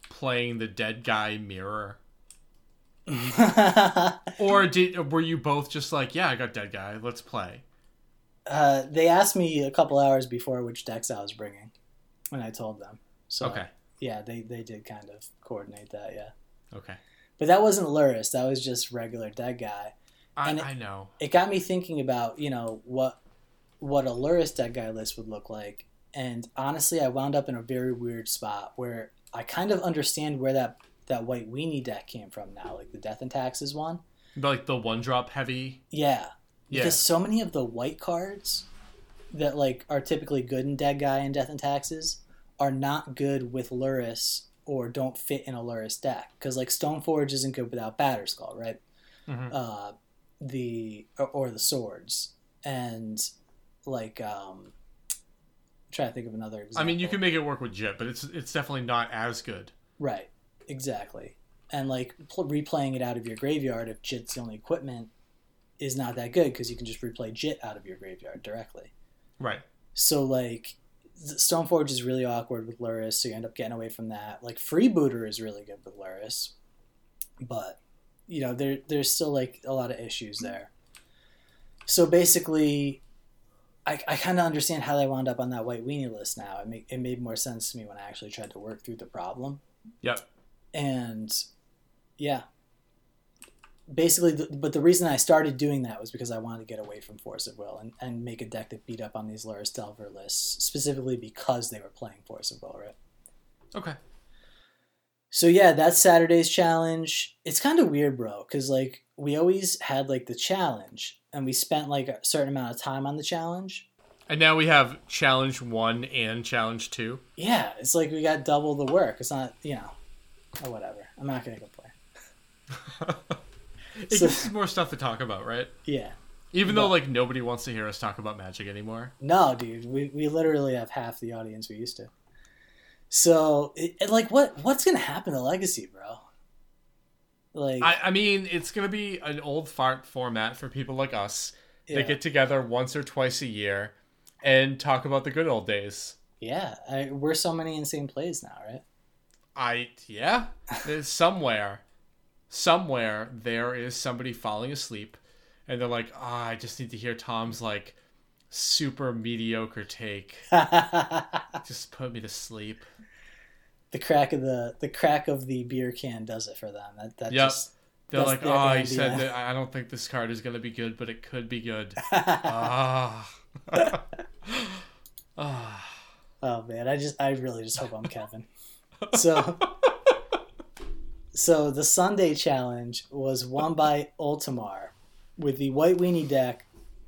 playing the dead guy mirror? (laughs) Or did were you both just like, yeah, I got dead guy, let's play? uh, they asked me a couple hours before which decks I was bringing, and I told them. So Okay. yeah, they they did kind of coordinate that. Yeah, Okay. but that wasn't Lurrus. That was just regular dead guy. I, it- I know. It got me thinking about you know what what a Lurrus deck guy list would look like, and honestly, I wound up in a very weird spot where I kind of understand where that that white weenie deck came from now, like the Death and Taxes one. Like the one drop heavy. Yeah, Yeah. because so many of the white cards that like are typically good in Dead Guy and Death and Taxes are not good with Lurrus or don't fit in a Lurrus deck because like Stoneforge isn't good without Batterskull, right? Mhm. Uh, the or, or the swords and like um, try to think of another example. I mean, you can make it work with Jit, but it's it's definitely not as good. Right, exactly. And like pl- replaying it out of your graveyard if Jit's the only equipment is not that good because you can just replay Jit out of your graveyard directly. Right. So like Stoneforge is really awkward with Lurrus, so you end up getting away from that. Like Freebooter is really good with Lurrus, but you know there there's still like a lot of issues there. So basically, I, I kind of understand how they wound up on that white weenie list now. It make, it made more sense to me when I actually tried to work through the problem Yep. and yeah basically the, but the reason i started doing that was because i wanted to get away from force of will and, and make a deck that beat up on these Lurrus delver lists specifically because they were playing force of will right Okay. so yeah that's saturday's challenge it's kind of weird bro because like we always had like the challenge and we spent like a certain amount of time on the challenge And now we have challenge one and challenge two. yeah it's like we got double the work it's not you know or whatever i'm not gonna complain (laughs) it So- gives more stuff to talk about, right? yeah Even though like nobody wants to hear us talk about magic anymore. No, dude, we, we literally have half the audience we used to. So, it, it- like, what what's gonna happen to Legacy, bro? Like, I, I mean, it's gonna be an old fart format for people like us yeah, that get together once or twice a year and talk about the good old days. yeah, I, we're so many insane plays now, right? I yeah, there's somewhere, somewhere there is somebody falling asleep, and they're like, ah, I just need to hear Tom's like super mediocre take. (laughs) Just put me to sleep. The crack of the the crack of the beer can does it for them. That that Yep. just They're like, oh, he idea." said that I don't think this card is gonna be good, but it could be good. Ah. (laughs) Ah. Oh man, I just I really just hope I'm Kevin. (laughs) So So the Sunday challenge was won by Ultimar with the white weenie deck.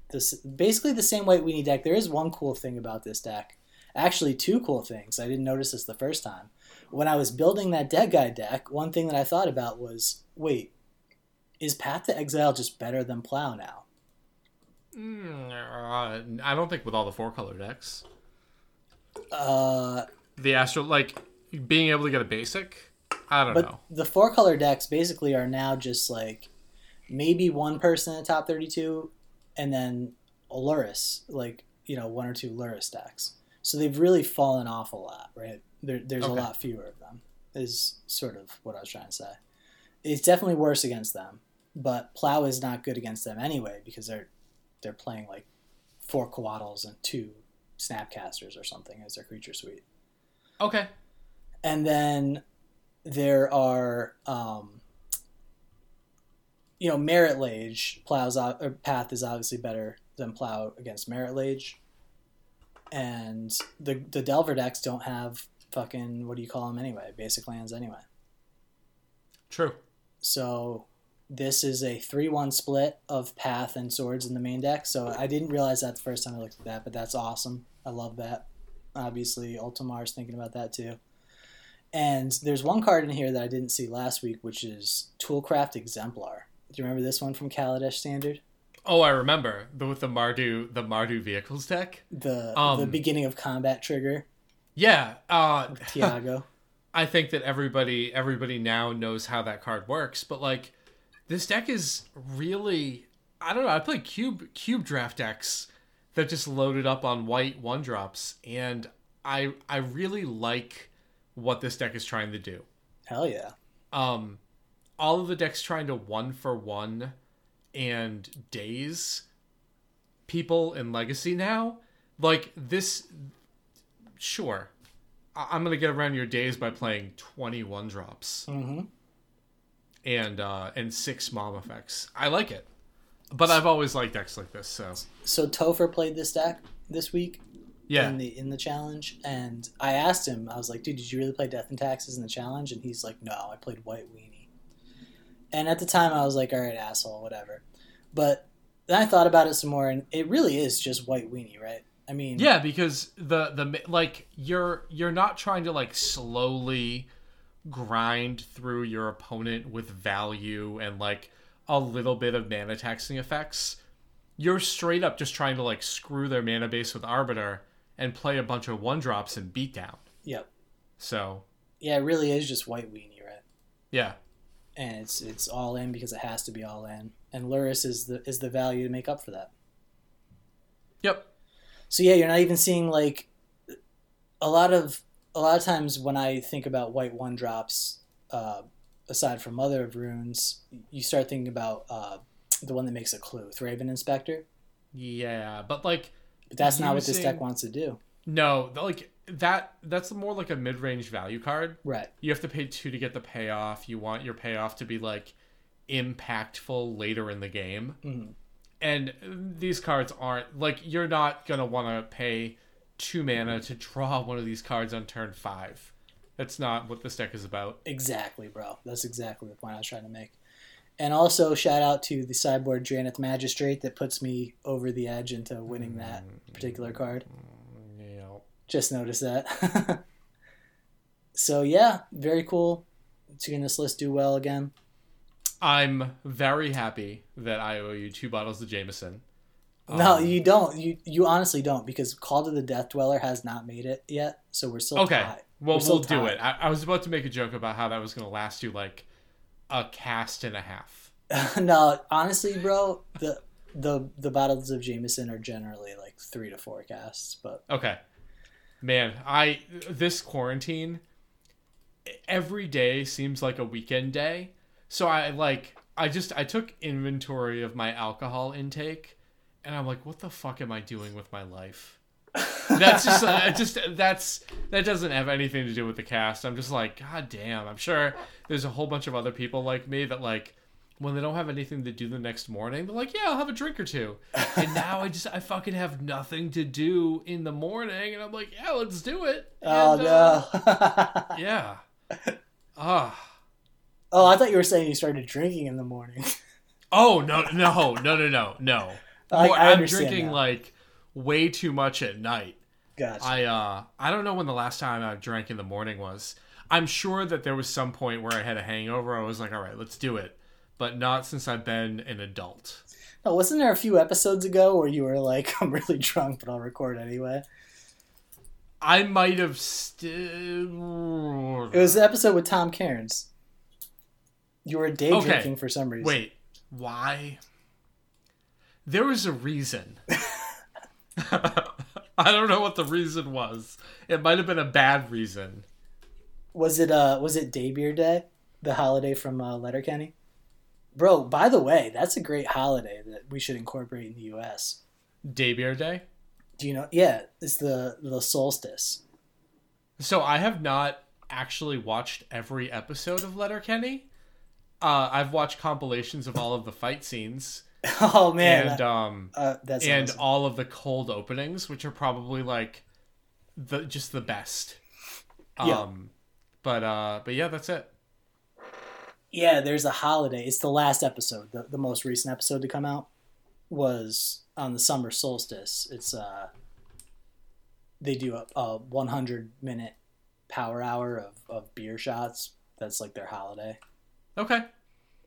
This basically the same white weenie deck. There is one cool thing about this deck. Actually, two cool things. I didn't notice this the first time. When I was building that dead guy deck, one thing that I thought about was, wait, is Path to Exile just better than Plow now? Mm, uh, I don't think with all the four color decks, Uh, the Astro like being able to get a basic. I don't But know. the four color decks basically are now just like maybe one person in the top 32 and then a Lurrus, like, you know, one or two Lurrus decks. So they've really fallen off a lot, right? There, there's a lot fewer of them, is sort of what I was trying to say. It's definitely worse against them, but Plow is not good against them anyway because they're they're playing like four Coatls and two Snapcasters or something as their creature suite Okay. and then there are um, you know Marit Lage plows o- or path is obviously better than plow against Marit Lage and the the delver decks don't have fucking what do you call them anyway? Basic lands anyway. True. so this is a 3-1 split of path and swords in the main deck. So i didn't realize that the first time i looked at that but that's awesome. I love that. Obviously ultimar's thinking about that too. And there's one card in here that i didn't see last week which is toolcraft exemplar. Do you remember this one from kaladesh standard? Oh, I remember. The with the Mardu the Mardu vehicles deck. the the Um, beginning of combat trigger Yeah. Uh, (laughs) tiago I think that everybody everybody now knows how that card works, but like this deck is really I don't know. I play cube cube draft decks that just loaded up on white one drops, and I I really like what this deck is trying to do. hell yeah Um, all of the decks trying to one for one and Daze people in Legacy now. Like this, sure. I- I'm gonna get around your Daze by playing 21 drops mm-hmm. and uh, and six mom effects. I like it, but I've always liked decks like this. So so topher played this deck this week yeah, in the in the challenge, and I asked him, I was like, "Dude, did you really play Death and Taxes in the challenge?" And he's like, "No, I played White Weenie." And at the time, I was like, "All right, asshole, whatever." But then I thought about it some more, and it really is just white weenie, right? I mean, Yeah, because the the like you're you're not trying to like slowly grind through your opponent with value and like a little bit of mana taxing effects. You're straight up just trying to like screw their mana base with Arbiter and play a bunch of one drops and beat down. Yep. So Yeah, it really is just white weenie, right? yeah, And it's it's all in because it has to be all in, and Lurrus is the is the value to make up for that. yep, So yeah, you're not even seeing like a lot of a lot of times when I think about white one drops, uh, aside from Mother of Runes, you start thinking about uh, the one that makes a clue, Thraben Inspector. yeah. But like But that's not what this deck wants to do. no, like that that's more like a mid range value card. Right. you have to pay two to get the payoff. You want your payoff to be like impactful later in the game. Mhm. And these cards aren't like you're not gonna want to pay two mana to draw (laughs) one of these cards on turn five. That's not what this deck is about. Exactly, bro. That's exactly the point I was trying to make. And also, shout out to the sideboard Dranith Magistrate that puts me over the edge into winning that particular mm. card. Yeah. Just noticed that. (laughs) so, yeah, very cool. Seeing this list do well again. I'm very happy that I owe you two bottles of Jameson. no, Um, you don't. You you honestly don't because Call to the Death Dweller has not made it yet. So we're still Okay. tied. Well, we'll do it. I, I was about to make a joke about how that was going to last you like a cast and a half. (laughs) no, honestly, bro, the the the bottles of Jameson are generally like three to four casts, but Okay. Man, I this quarantine every day seems like a weekend day. So I like I just I took inventory of my alcohol intake and I'm like what the fuck am I doing with my life? That's just (laughs) uh, just that's that doesn't have anything to do with the cast. I'm just like god damn. I'm sure there's a whole bunch of other people like me that like when they don't have anything to do the next morning, they're like, "Yeah, I'll have a drink or two. And now I just I fucking have nothing to do in the morning, and I'm like, "Yeah, let's do it." oh And, uh, no. (laughs) yeah. Ah. Oh, I thought you were saying you started drinking in the morning. (laughs) Oh no no no no no no. I, I I'm drinking now. like way too much at night. Gotcha. I uh I don't know when the last time I drank in the morning was. I'm sure that there was some point where I had a hangover. I was like, all right, let's do it. But not since I've been an adult. Oh, wasn't there a few episodes ago where you were like, (laughs) "I'm really drunk, but I'll record anyway"? I might have still. It was the episode with Tom Cairns. You were day Okay. drinking for some reason. Wait, why? There was a reason. (laughs) (laughs) I don't know what the reason was. It might have been a bad reason. Was it uh was it Daybeer Day, the holiday from uh, Letterkenny? Bro, by the way, that's a great holiday that we should incorporate in the U.S. Day beer day. Do you know? Yeah, it's the the solstice. So I have not actually watched every episode of Letterkenny. Uh, I've watched compilations of all of the fight scenes (laughs) Oh man, and um uh, that's and awesome. all of the cold openings, which are probably like the just the best. Um, Yeah. but uh, but yeah, that's it. yeah. There's a holiday. It's the last episode. The the most recent episode to come out was on the summer solstice. It's uh they do a, a 100 minute power hour of, of beer shots. That's like their holiday. Okay.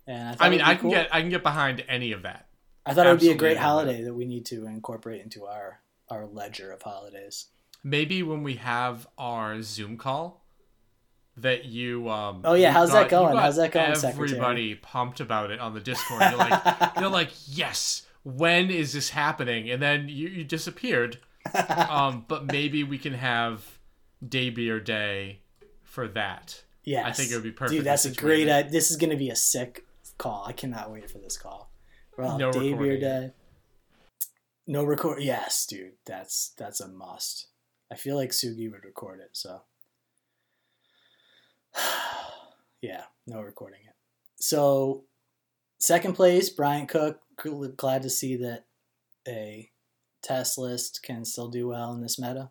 And I, I mean, I can cool. get I can get behind any of that. I thought it would be a great holiday that we need to incorporate into our our ledger of holidays. Maybe when we have our Zoom call, that you um. Oh, yeah, you how's that got- going? How's that going, Secretary? Everybody pumped about it on the Discord. You're like, (laughs) you're like, yes. When is this happening? And then you, you disappeared. (laughs) Um, but maybe we can have day beer day for that. Yes, I think it would be perfectly Dude, that's a great. Uh, this is going to be a sick call. I cannot wait for this call. Well, No day recording. day. No record. Yes, dude. That's that's a must. I feel like Sugi would record it. So, (sighs) yeah, no recording it. So, second place, Bryant Cook. Glad to see that a test list can still do well in this meta.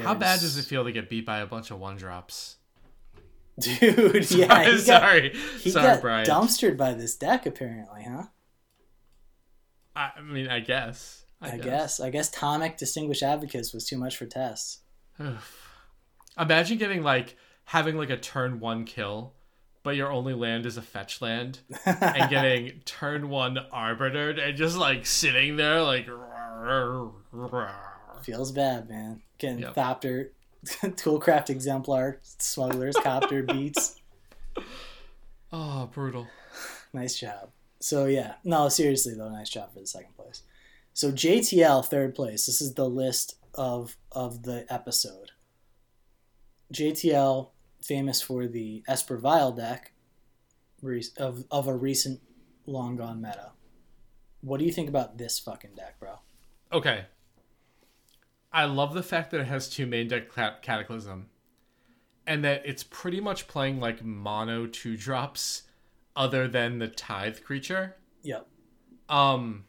How bad does it feel to get beat by a bunch of one drops? Dude? (laughs) Yeah, he got, sorry, he sorry, got Brian. dumpstered by this deck apparently, huh? I I mean, I guess. I, guess. I guess Tomik Distinguished Advokist was too much for Tess. Imagine getting like having like a turn one kill, but your only land is a fetch land, and (laughs) getting turn one arbitered and just like sitting there like. Feels bad, man. Getting Yep. Thopter, (laughs) Toolcraft Exemplar, Smuggler's Copter (laughs) beats. Oh, brutal. Nice job. So yeah, no, seriously though, nice job for the second place. So JTL third place. This is the list of of the episode. JTL famous for the Esper Vile deck of of a recent long gone meta. What do you think about this fucking deck, bro? Okay. I love the fact that it has two main deck cataclysm, and that it's pretty much playing like mono two drops, other than the tithe creature. Yep. Um,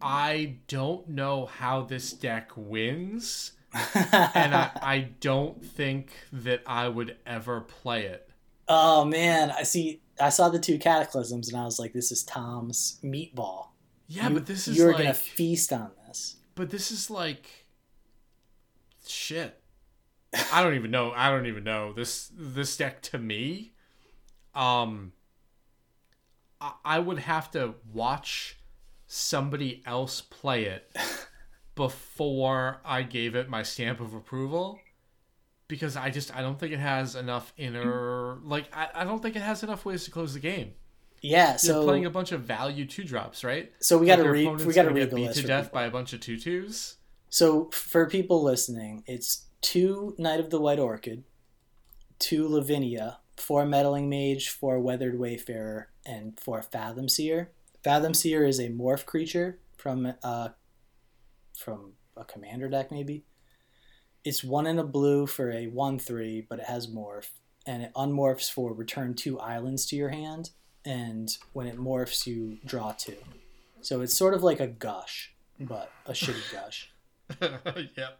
I don't know how this deck wins, (laughs) and I, I don't think that I would ever play it. oh man, I see. I saw the two cataclysms and I was like, this is Tom's meatball. Yeah, You- but this is you're like, gonna feast on this. But this is like shit. I don't even know. I don't even know this this deck to me. Um, I, I would have to watch somebody else play it (laughs) before I gave it my stamp of approval. Because I just I don't think it has enough inner like I, I don't think it has enough ways to close the game. Yeah. You're So playing a bunch of value two drops, right? so we got to Like, your read. opponent's We got to read the beat to death people. by a bunch of tutus. So for people listening, it's two Knight of the White Orchid, two Lavinia, four Meddling Mage, four Weathered Wayfarer, and four Fathom Seer. Fathom Seer is a morph creature from uh from a commander deck maybe. It's one in a blue for a one three, but it has morph, and it unmorphs for return two islands to your hand, and when it morphs, you draw two. So it's sort of like a gush, but a shitty (laughs) gush. yep.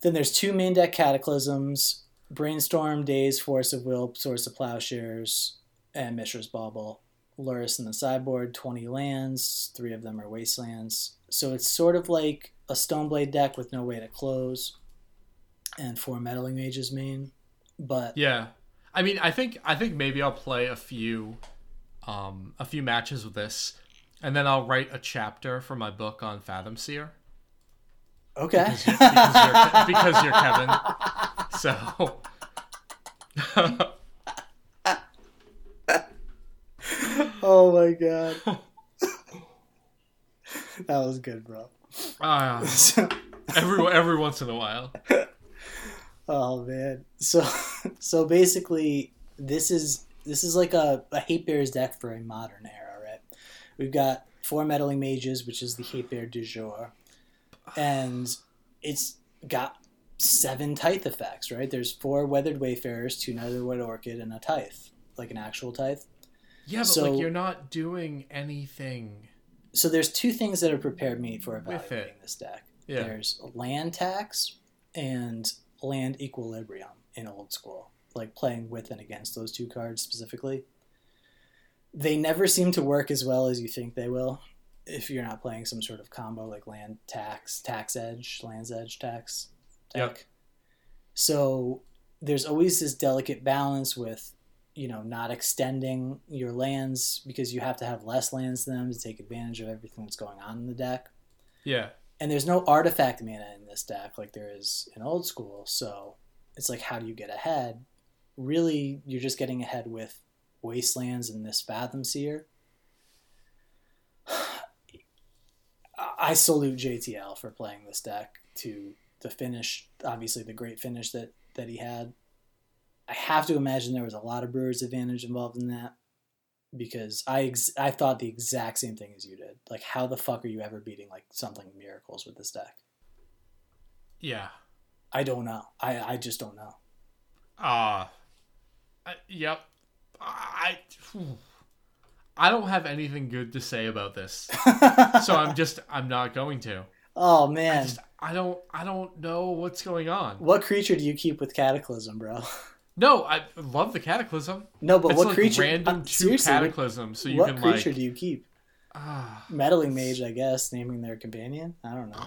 Then there's two main deck cataclysms: Brainstorm, Daze, Force of Will, Source of Plowshares, and Mishra's Bauble. Lurrus in the sideboard, 20 lands, three of them are wastelands. So it's sort of like a Stoneblade deck with no way to close, and four Meddling Mages main. But Yeah. I mean, I think I think maybe I'll play a few um a few matches with this and then I'll write a chapter for my book on Fathom Seer okay. because you're, because you're, (laughs) because you're Kevin. So (laughs) oh my god. (laughs) that was good, bro. uh, every every once in a while. Oh man. So so basically this is this is like a, a hate bears deck for a modern era, right? We've got four meddling mages, which is the hate bear du jour. And it's got seven tithe effects, right? There's four weathered wayfarers, two netherwood orchid, and a tithe. Like an actual tithe. Yeah, but So- like you're not doing anything. So there's two things that have prepared me for evaluating this deck. Yeah. There's land tax and land equilibrium in old school, like playing with and against those two cards specifically. They never seem to work as well as you think they will if you're not playing some sort of combo like land tax, tax edge, lands edge tax deck. Yep. So there's always this delicate balance with you know not extending your lands because you have to have less lands than them to take advantage of everything that's going on in the deck Yeah. and there's no artifact mana in this deck like there is in old school so it's like how do you get ahead really you're just getting ahead with wastelands and this fathom seer (sighs) i salute jtl for playing this deck to the finish obviously the great finish that that he had i have to imagine there was a lot of brewers advantage involved in that because I ex- I thought the exact same thing as you did. Like, how the fuck are you ever beating like something miracles with this deck? Yeah. I don't know. I I just don't know. Uh, I, yep. I I don't have anything good to say about this. so I'm (laughs) just I'm not going to. oh I man, just I don't I don't know what's going on. what creature do you keep with Cataclysm, bro? (laughs) No, I love the cataclysm. no, but it's what like creature? random uh, two what- cataclysm, so you what can creature like do you keep? Ah, Meddling mage, I guess, naming their companion. I don't know. (sighs)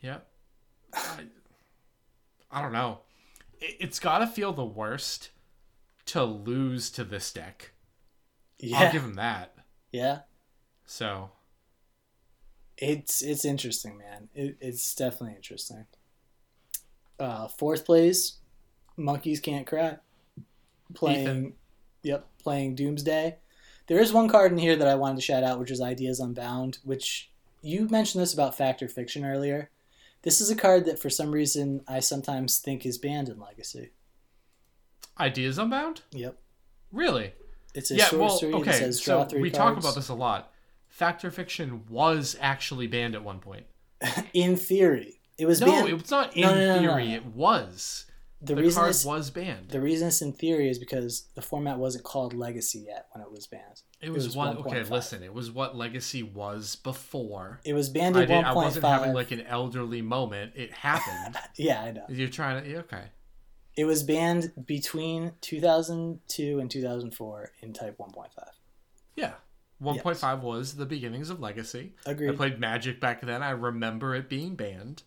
yeah. I, I don't know. It, it's got to feel the worst to lose to this deck. I'll Yeah, give him that. yeah. So, It's it's interesting, man. It, it's definitely interesting. Uh, fourth place, monkeys can't cry. Playing, Ethan. yep, playing Doomsday. There is one card in here that I wanted to shout out, which is Ideas Unbound. Which you mentioned this about Fact or Fiction earlier. This is a card that, for some reason, I sometimes think is banned in Legacy. Ideas Unbound? Yep, Really? it's a yeah, well, sorcery that okay. says draw So three we cards. talk about this a lot. Fact or fiction was actually banned at one point. (laughs) in theory. It was No, banned. it was not in No, no, no, theory. It was. The, The, reason card was banned. the reason it's in theory is because the format wasn't called Legacy yet when it was banned. It was, was one. Okay, 1.5. listen. It was what Legacy was before. It was banned I, at did, I wasn't having like an elderly moment. It happened. (laughs) Yeah, I know. You're trying to. Okay. It was banned between 2002 and 2004 in Type 1.5. Yeah. 1.5 was the beginnings of Legacy. Agreed. I played Magic back then. I remember it being banned.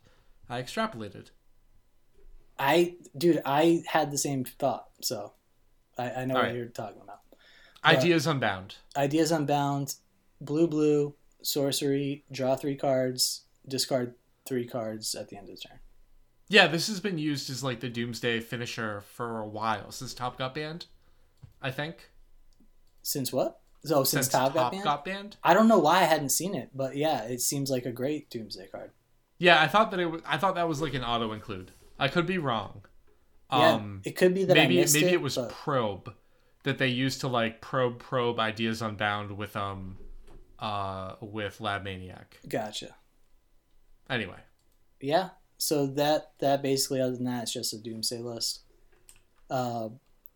I extrapolated. I, dude, I had the same thought, so I, I know All what right. you're talking about. Ideas Unbound. Ideas Unbound, blue, blue, sorcery, draw three cards, discard three cards at the end of the turn. Yeah, this has been used as like the Doomsday finisher for a while since Top got banned. I think Since what? So since, Top, got banned? got banned. I don't know why I hadn't seen it, but yeah, it seems like a great Doomsday card. Yeah, I thought that it was. I thought that was like an auto include. I could be wrong. Yeah, Um, it could be that maybe maybe it, it was but- probe that they used to like probe probe ideas unbound with um uh with Lab Maniac. Gotcha. Anyway, Yeah. So that that basically, other than that, it's just a Doomsday list. Uh,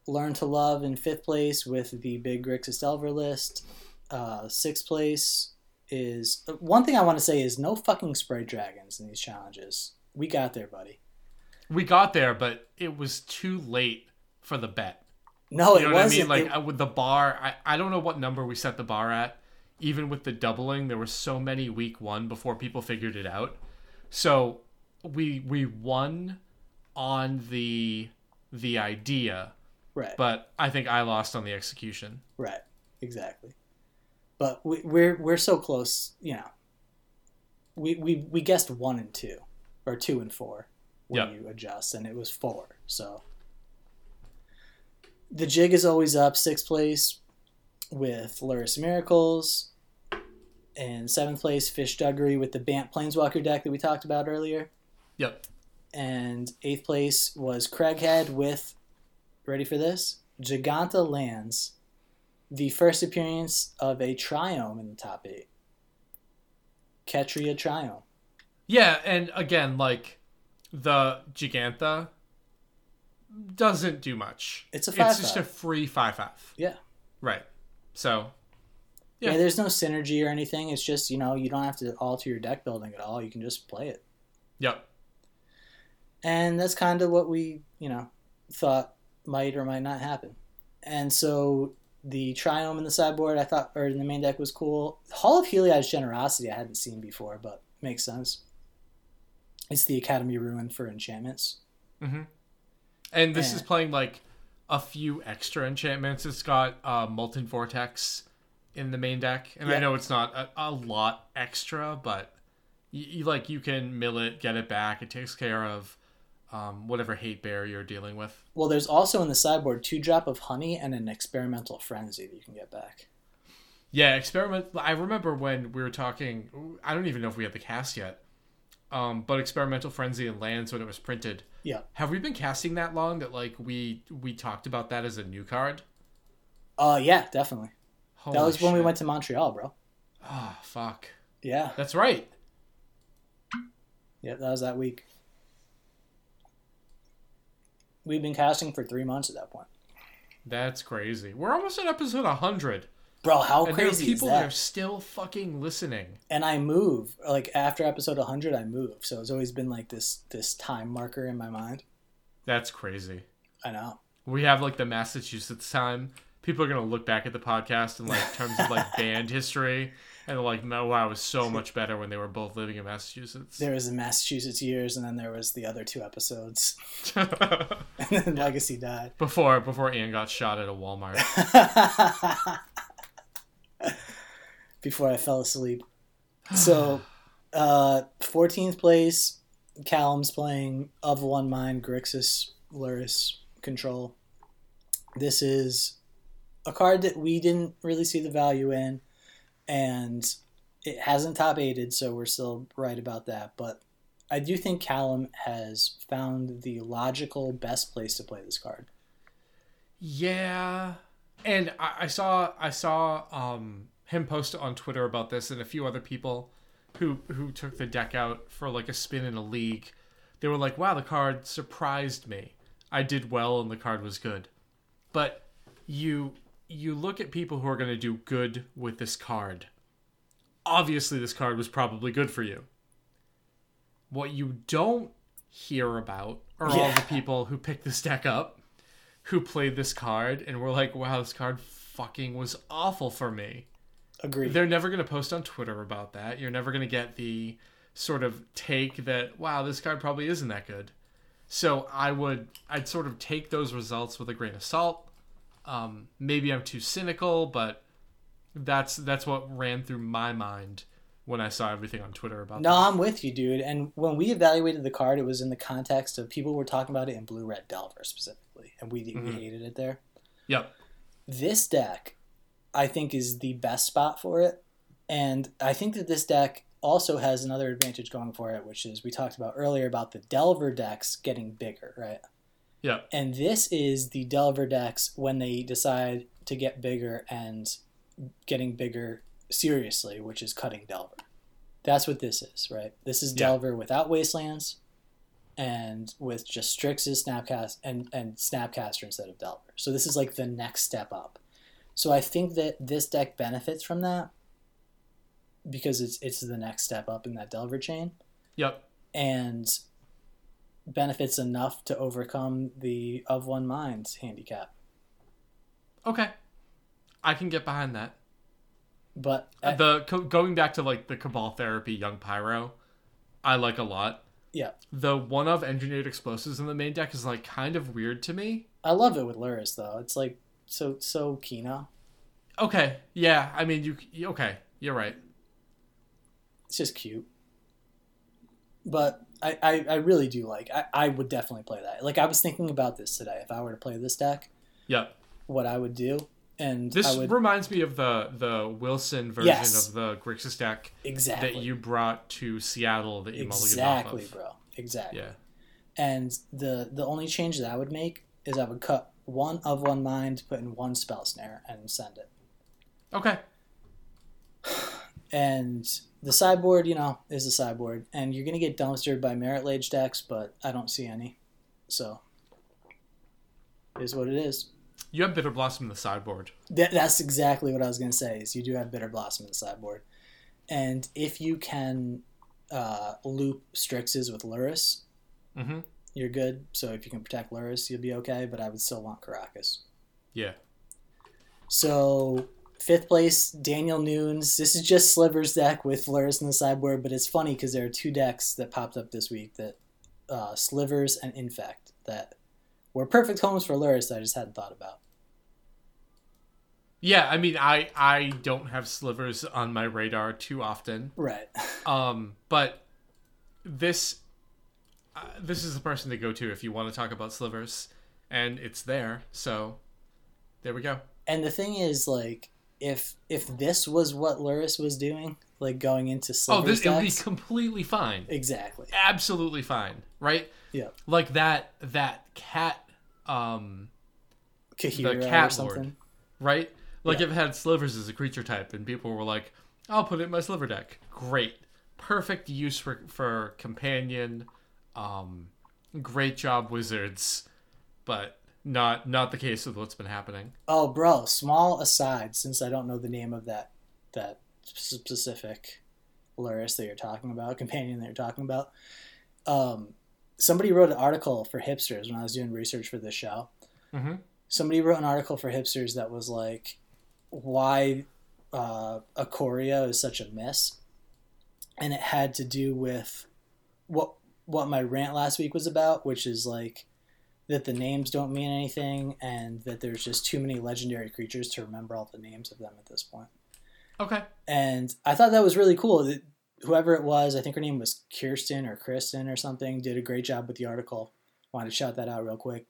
Learn to love in fifth place with the big Grixis Delver list. Uh, sixth place is one thing I want to say is no fucking spray dragons in these challenges. We got there, buddy. We got there, but it was too late for the bet. No, You know it what I wasn't. mean? Like it- uh, with the bar, I, I don't know what number we set the bar at. Even with the doubling, there were so many week one before people figured it out. So we we won on the the idea, right. but I think I lost on the execution. Right, exactly. But we, we're we're so close, you know. We we we guessed one and two, or two and four, when Yep. you adjust, and it was four. So the jig is always up, sixth place with Lurrus Miracles, and seventh place Fish Duggery with the Bant Planeswalker deck that we talked about earlier, Yep. and eighth place was Craighead with, ready for this, Jegantha Lands the first appearance of a triome in the top eight. Ketria triome. Yeah, and again, like the Jegantha doesn't do much. It's a five. It's just a 5/5. free five five. Yeah. Right. So yeah. Yeah. there's no synergy or anything. It's just, you know, you don't have to alter your deck building at all. You can just play it. yep. And that's kind of what we, you know, thought might or might not happen. And so the triome in the sideboard, I thought, or in the main deck was cool. Hall of Heliod's Generosity I hadn't seen before, but makes sense. It's the Academy Ruin for enchantments. hmm And this Yeah. is playing like a few extra enchantments. It's got uh, Molten Vortex in the main deck, and I know it's not a, a lot extra, but you, you like you can mill it, get it back. It takes care of um, whatever hate bear you're dealing with. Well, there's also in the sideboard two drop of honey and an experimental frenzy that you can get back. Yeah, experiment. I remember when we were talking. I don't even know if we had the cast yet. Um, but experimental frenzy and lands when it was printed. Yeah. Have we been casting that long that like we we talked about that as a new card? Uh, yeah, definitely. Holy that was when we went to Montreal, bro. Oh fuck. Yeah, That's right. yeah, that was that week. We've been casting for three months at that point, That's crazy. We're almost at episode 100. Bro. How and there are crazy people is that that? are still fucking listening. And I move like after episode 100, I move. So it's always been like this this time marker in my mind. That's crazy. I know. We have like the Massachusetts time people are gonna look back at the podcast in like terms of like (laughs) band history and like, no, wow, it was so much better when they were both living in Massachusetts. There was the Massachusetts years, and then there was the other two episodes, (laughs) (laughs) and then Legacy died. before before Ian got shot at a Walmart. Before I fell asleep. So, (sighs) uh, 14th place, Callum's playing Of One Mind, Grixis, Lurrus, Control. This is a card that we didn't really see the value in, and it hasn't top aided, so we're still right about that. But I do think Callum has found the logical best place to play this card. Yeah, and I, I saw I saw um, him post on Twitter about this, and a few other people who who took the deck out for like a spin in a league. They were like, "Wow, the card surprised me. I did well, and the card was good." But you you look at people who are going to do good with this card. Obviously, this card was probably good for you. What you don't hear about are all the people who picked this deck up who played this card and were like, wow, this card fucking was awful for me. Agreed. They're never going to post on Twitter about that. You're never going to get the sort of take that, wow, this card probably isn't that good. So I would, I'd sort of take those results with a grain of salt. Um, maybe I'm too cynical, but that's that's what ran through my mind when I saw everything on Twitter about No, that. I'm with you, dude. And when we evaluated the card, it was in the context of people were talking about it in blue red Delver specifically, and we, Mhm. we hated it there. Yep. This deck, I think, is the best spot for it, and I think that this deck also has another advantage going for it, which is we talked about earlier about the Delver decks getting bigger, right? Yep. And this is the Delver decks when they decide to get bigger and getting bigger seriously, which is cutting Delver. That's what this is, right? This is Yeah. Delver without Wastelands and with just Strix's Snapcast and, and Snapcaster instead of Delver. So this is like the next step up. So I think that this deck benefits from that because it's it's the next step up in that Delver chain Yep. and benefits enough to overcome the of one mind handicap. Okay. I can get behind that. But uh, the co- going back to like the Cabal Therapy Young Pyro, I like a lot. yeah, The one of engineered explosives in the main deck is like kind of weird to me. I love it with Lurrus though. It's like so so Kina. Okay, yeah, I mean you okay, you're right. It's just cute. But I, I, I really do like I, I would definitely play that. Like I was thinking about this today. If I were to play this deck, Yep. what I would do. And This I would reminds me of the the Wilson version Yes. of the Grixis deck exactly that you brought to Seattle that you exactly, bro. Exactly. Yeah. And the the only change that I would make is I would cut one of one mind, put in one spell snare, and send it. Okay. (sighs) And the sideboard, you know, is the sideboard, and you're gonna get dumpstered by Marit Lage decks, but I don't see any. So, is what it is. You have Bitter Blossom in the sideboard. That, that's exactly what I was gonna say. Is you do have Bitter Blossom in the sideboard, and if you can uh, loop Strixes with Lurrus, Mm-hmm. You're good. So if you can protect Lurrus, you'll be okay. But I would still want Karakas. Yeah. So fifth place, Daniel Nunes. This is just Slivers deck with Lurrus in the sideboard, but it's funny because there are two decks that popped up this week that uh, Slivers and Infect that were perfect homes for Lurrus that I just hadn't thought about. Yeah, I mean I I don't have slivers on my radar too often. Right. (laughs) Um, but this uh, this is the person to go to if you want to talk about slivers, and it's there. So there we go. And the thing is, like, if if this was what Lurrus was doing, like going into Slivers oh, this it would be completely fine, exactly. absolutely fine, right? Yeah. Like that that cat, um, Kaheera cat or something. lord. right? Like Yeah. if it had slivers as a creature type, and people were like, "I'll put it in my sliver deck." Great, perfect use for for companion. Um, great job, wizards, but not not the case with what's been happening. Oh, bro! Small aside, since I don't know the name of that that specific Lurrus that you're talking about, companion that you're talking about. Um, somebody wrote an article for hipsters when I was doing research for this show. Mhm. somebody wrote an article for hipsters that was like why uh, Ikoria is such a miss, and it had to do with what what my rant last week was about, which is like that the names don't mean anything and that there's just too many legendary creatures to remember all the names of them at this point. Okay. And I thought that was really cool. That whoever it was, I think her name was Kirsten or Kristen or something, did a great job with the article. Wanted to shout that out real quick.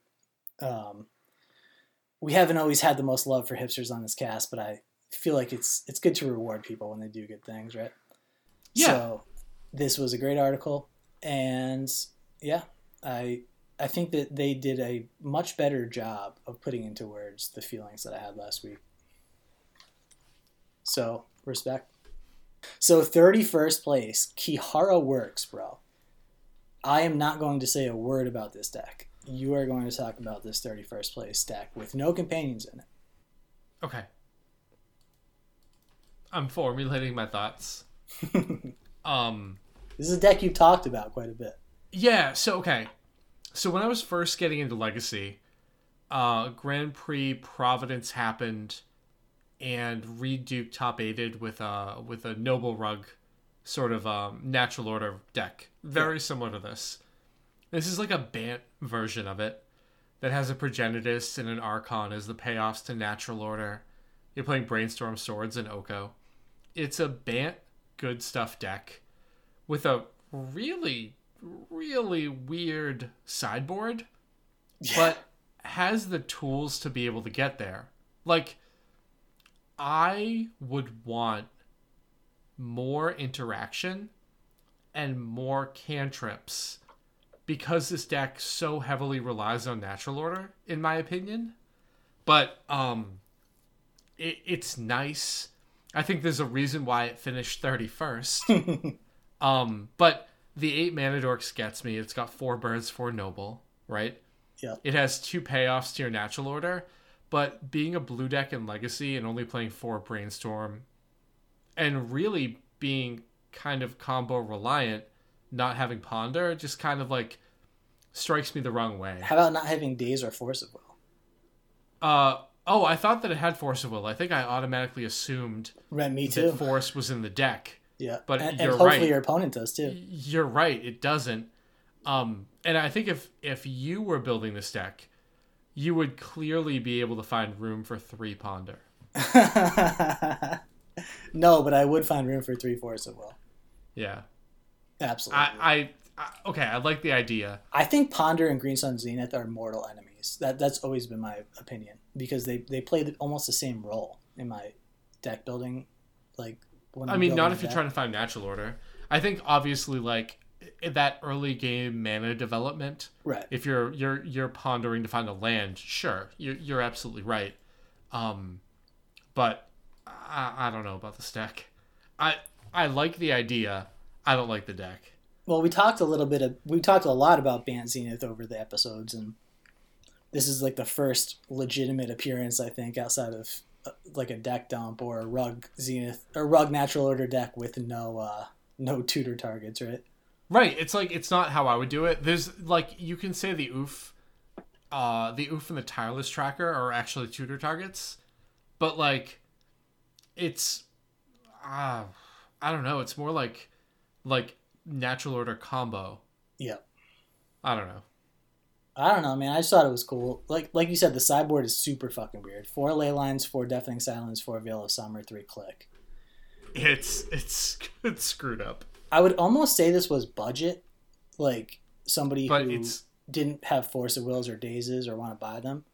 Um, we haven't always had the most love for hipsters on this cast, but I feel like it's it's good to reward people when they do good things, right? Yeah. So this was a great article, and yeah, I I think that they did a much better job of putting into words the feelings that I had last week. So respect. So thirty first place, Kihara works, bro. I am not going to say a word about this deck. You are going to talk about this thirty first place deck with no companions in it. Okay. I'm formulating my thoughts. (laughs) um This is a deck you've talked about quite a bit. yeah, so okay. So when I was first getting into Legacy, uh Grand Prix Providence happened and Reid Duke top aided with a with a noble rug sort of um natural order deck. Very similar to this. This is like a Bant version of it that has a Progenitus and an Archon as the payoffs to natural order. You're playing Brainstorm Swords and Oko. It's a Bant good stuff deck with a really, really weird sideboard, but has the tools to be able to get there. Like, I would want more interaction and more cantrips because this deck so heavily relies on natural order, in my opinion. But um, it, it's nice. I think there's a reason why it finished 31st. (laughs) um, but the eight mana dorks gets me. It's got four birds, four noble, right? Yeah. It has two payoffs to your natural order, but being a blue deck in Legacy and only playing four brainstorm, and really being kind of combo reliant, not having ponder, just kind of like strikes me the wrong way. How about not having Daze or force of will? Uh oh, I thought that it had force of will. I think I automatically assumed Right, me too. that force was in the deck. Yeah, but and, and you're hopefully right. your opponent does too. You're right, it doesn't. Um, and I think if if you were building this deck, you would clearly be able to find room for three ponder. (laughs) no, but I would find room for three force of will. Yeah, Absolutely. I, I, I okay, I like the idea. I think Ponder and Green Sun Zenith are mortal enemies. That that's always been my opinion because they they play the, almost the same role in my deck building. Like, I mean, not if you're trying to find natural order. I think obviously like that early game mana development. right. If you're you're you're pondering to find a land, sure, you're you're absolutely right. Um, but I, I don't know about the deck. I I like the idea. I don't like the deck. Well, we talked a little bit of we talked a lot about Bant Zenith over the episodes, and this is like the first legitimate appearance I think outside of like a deck dump or a rug Zenith or rug natural order deck with no uh no tutor targets, right? Right. It's like it's not how I would do it. There's like you can say the Ouphe, uh, the Ouphe and the tireless tracker are actually tutor targets, but like, it's, uh, I don't know. It's more like, like natural order combo. Yeah. I don't know. I don't know, man. I just thought it was cool. Like like you said, the sideboard is super fucking weird. Four ley lines, four deafening silence, four veil of summer, three click. It's it's it's screwed up, I would almost say this was budget, like somebody but who it's didn't have force of wills or Dazes or want to buy them.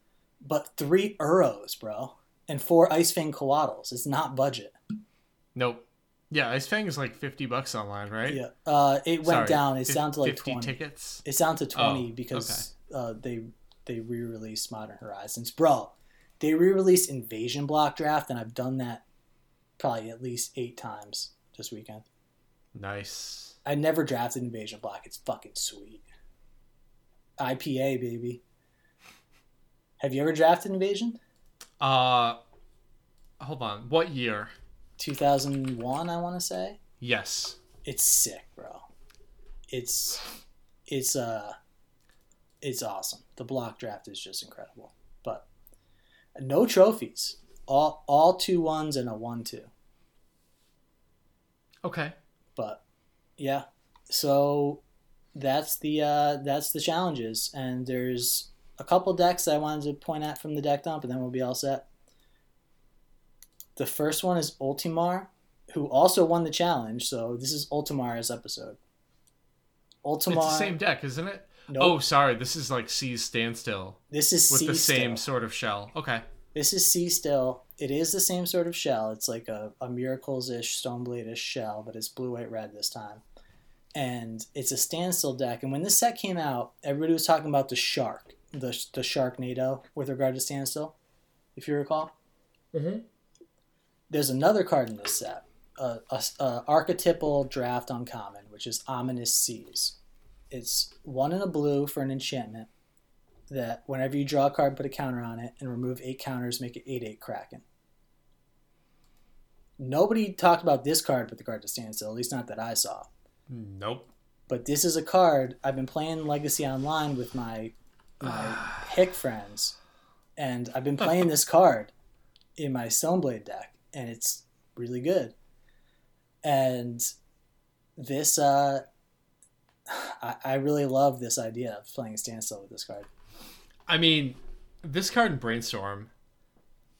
But three Uros, bro, and four Ice Fang Coatls. It's not budget. nope. Yeah, Ice Fang is like fifty bucks online, right? Yeah. Uh, it went Sorry, down. It down to like fifty twenty. tickets. It's down to twenty Oh, because uh, they they re-released Modern Horizons, bro. They re-released Invasion Block Draft, and I've done that probably at least eight times this weekend. Nice. I never drafted Invasion Block. It's fucking sweet. IPA baby. Have you ever drafted Invasion? Uh, hold on. What year? 2001, I want to say. Yes. It's sick, bro. It's it's uh it's awesome. The block draft is just incredible. But No trophies. All all two ones and a one two. Okay. But yeah, so that's the uh, that's the challenges, and there's a couple decks I wanted to point at from the deck dump, and then we'll be all set. The first one is Ultimar, who also won the challenge. So this is Ultimar's episode. Ultimar. It's the same deck, isn't it? Nope. Oh, sorry. This is like C's standstill this is with C the same still. sort of shell. Okay. This is C still. It is the same sort of shell. It's like a, a Miracles ish, Stoneblade ish shell, but it's blue, white, red this time. And it's a standstill deck. And when this set came out, everybody was talking about the shark, the, the Sharknado with regard to standstill, if you recall. Mm-hmm. There's another card in this set, a, a, a archetypal draft uncommon, which is Ominous Seas. It's one in a blue for an enchantment that whenever you draw a card, put a counter on it, and remove eight counters, make it 8 8 Kraken. Nobody talked about this card with card to stand still, at least not that I saw. Nope. But this is a card I've been playing Legacy Online with my my (sighs) Hick friends, and I've been playing this card in my Stoneblade deck, and it's really good. And this, uh, I, I really love this idea of playing standstill with this card. I mean, this card in Brainstorm,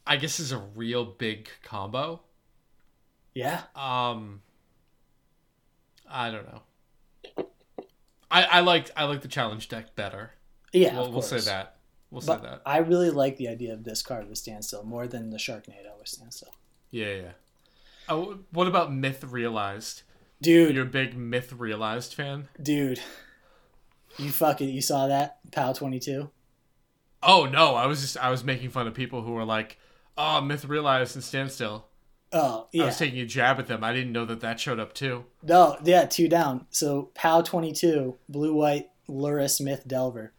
I guess, is a real big combo. Yeah, Um, I don't know. I I liked I like the challenge deck better. yeah, we'll, we'll say that. We'll say that. I really like the idea of this card with standstill more than the Sharknado with standstill. Yeah, yeah. Oh, what about Myth Realized? Dude, You're a big Myth Realized fan? dude, you fucking you saw that PAL twenty two. Oh no, I was just I was making fun of people who were like, "Oh, Myth Realized and Standstill." Oh yeah, I was taking a jab at them. I didn't know that that showed up too. no, yeah, two down. So PAL twenty two, blue white Lurrus Myth Delver.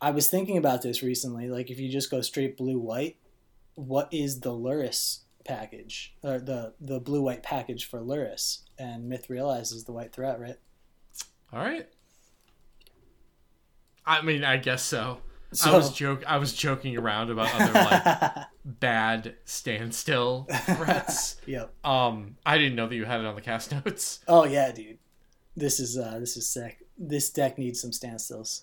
I was thinking about this recently. Like, if you just go straight blue white, what is the Lurrus package or the the blue white package for Lurrus? And Myth realizes the white threat, right? All right. I mean, I guess so. I was joke. I was joking around about other like (laughs) bad standstill threats. (laughs) yep. Um, I didn't know that you had it on the cast (laughs) notes. Oh yeah, dude. This is uh this is sick. This deck needs some standstills.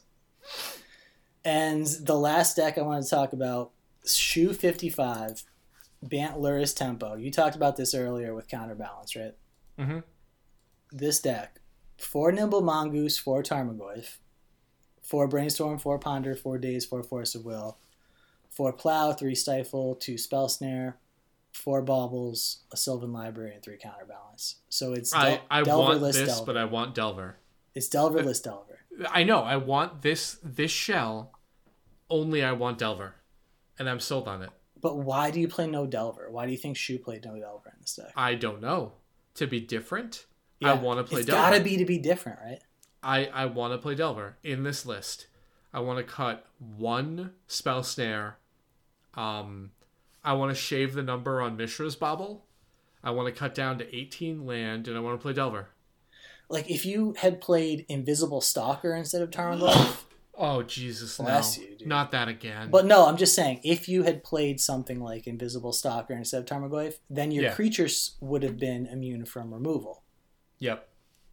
And the last deck I want to talk about, Shoe 55, Bant Lurrus Tempo. You talked about this earlier with Counterbalance, right? Mhm. This deck, four Nimble Mongoose, four Tarmogoyf, four Brainstorm, four Ponder, four Daze, four Force of Will, four Plow, three Stifle, two Spell Snare, four Baubles, a Sylvan Library, and three Counterbalance. So it's I Del- I Delver want list this, Delver. but I want Delver. It's Delver list Delver. I know. I want this this shell. Only I want Delver, and I'm sold on it. But why do you play no Delver? Why do you think Shu played no Delver in this deck? I don't know. To be different, I want to play It's Delver. gotta be to be different, right? I, I want to play Delver in this list. I want to cut one spell snare. Um, I want to shave the number on Mishra's Bauble. I want to cut down to 18 land, and I want to play Delver. Like if you had played Invisible Stalker instead of Tarmogoyf. (gasps) Oh Jesus, Bless no! you, dude. Not that again. but no, I'm just saying, if you had played something like Invisible Stalker instead of Tarmogoyf, then your Yeah. creatures would have been immune from removal. yep.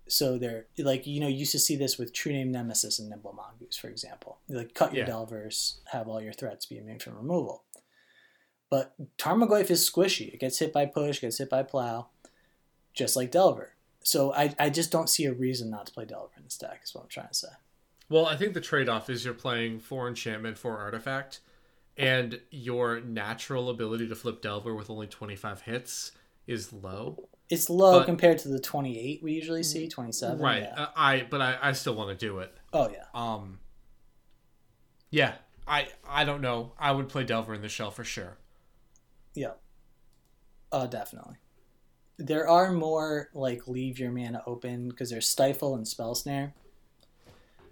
So they're like you know you used to see this with True Name Nemesis and Nimble Mongoose, for example. Like cut your Yeah. Delvers, have all your threats be immune from removal. But Tarmogoyf is squishy. It gets hit by push, gets hit by plow, just like Delver. So I, I just don't see a reason not to play Delver in this deck. Is what I'm trying to say. Well, I think the trade-off is you're playing four enchantment, four artifact, and your natural ability to flip Delver with only 25 hits is low. It's low But- compared to the 28 we usually see, 27. right. Yeah. Uh, I but I, I still want to do it. oh yeah. Um. Yeah, I I don't know. I would play Delver in the shell for sure. Yeah. Oh, definitely. There are more like leave your mana open because there's stifle and spell snare.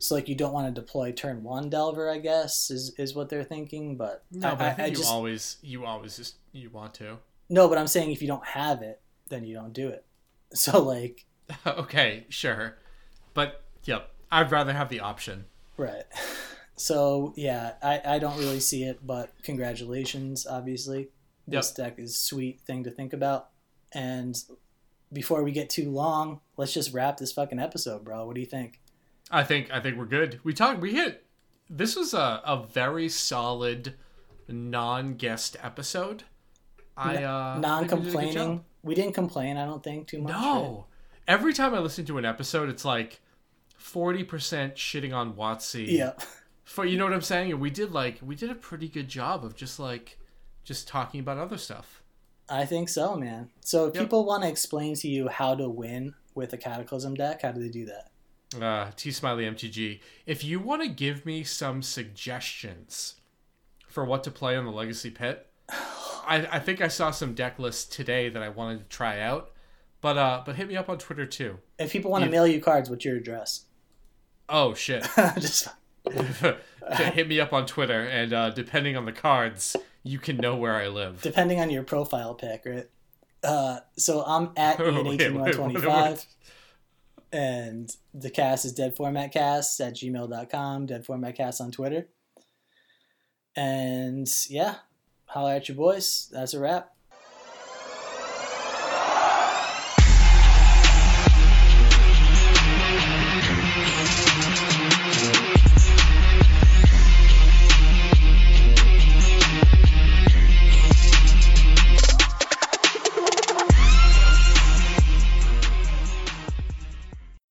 So like you don't want to deploy turn one Delver, I guess is is what they're thinking. But No, but I, think you just always you always just you want to. no. But I'm saying if you don't have it, then you don't do it. (laughs) So like (laughs) okay, sure, but yep, I'd rather have the option. right. (laughs) So yeah, I, I don't really see it, but congratulations, obviously. This Yep. deck is sweet thing to think about. And before we get too long, let's just wrap this fucking episode, bro. What do you think? I think I think we're good. We talked. We hit. This was a, a very solid non-guest episode. I uh, Non I think we did a good job. complaining. We didn't complain, I don't think, too much. right? No. Every time I listen to an episode, it's like forty percent shitting on WotC. Yeah. For you know what I'm saying? And we did like we did a pretty good job of just like just talking about other stuff. I think so, man. So if Yep. people want to explain to you how to win with a Cataclysm deck, how do they do that? Uh, T Smiley MTG. If you want to give me some suggestions for what to play on the Legacy Pit, I, I think I saw some deck lists today that I wanted to try out. But uh, but hit me up on Twitter too. If people want to mail you cards, what's your address? Oh shit! (laughs) just (laughs) hit me up on Twitter, and uh, depending on the cards, you can know where I live. depending on your profile pic, right? Uh, so I'm at Ian (laughs) Wait, wait, eighteen one wait, twenty five, and the cast is deadformatcast at gmail.com, deadformatcast on Twitter. And yeah, holla at your boys. That's a wrap.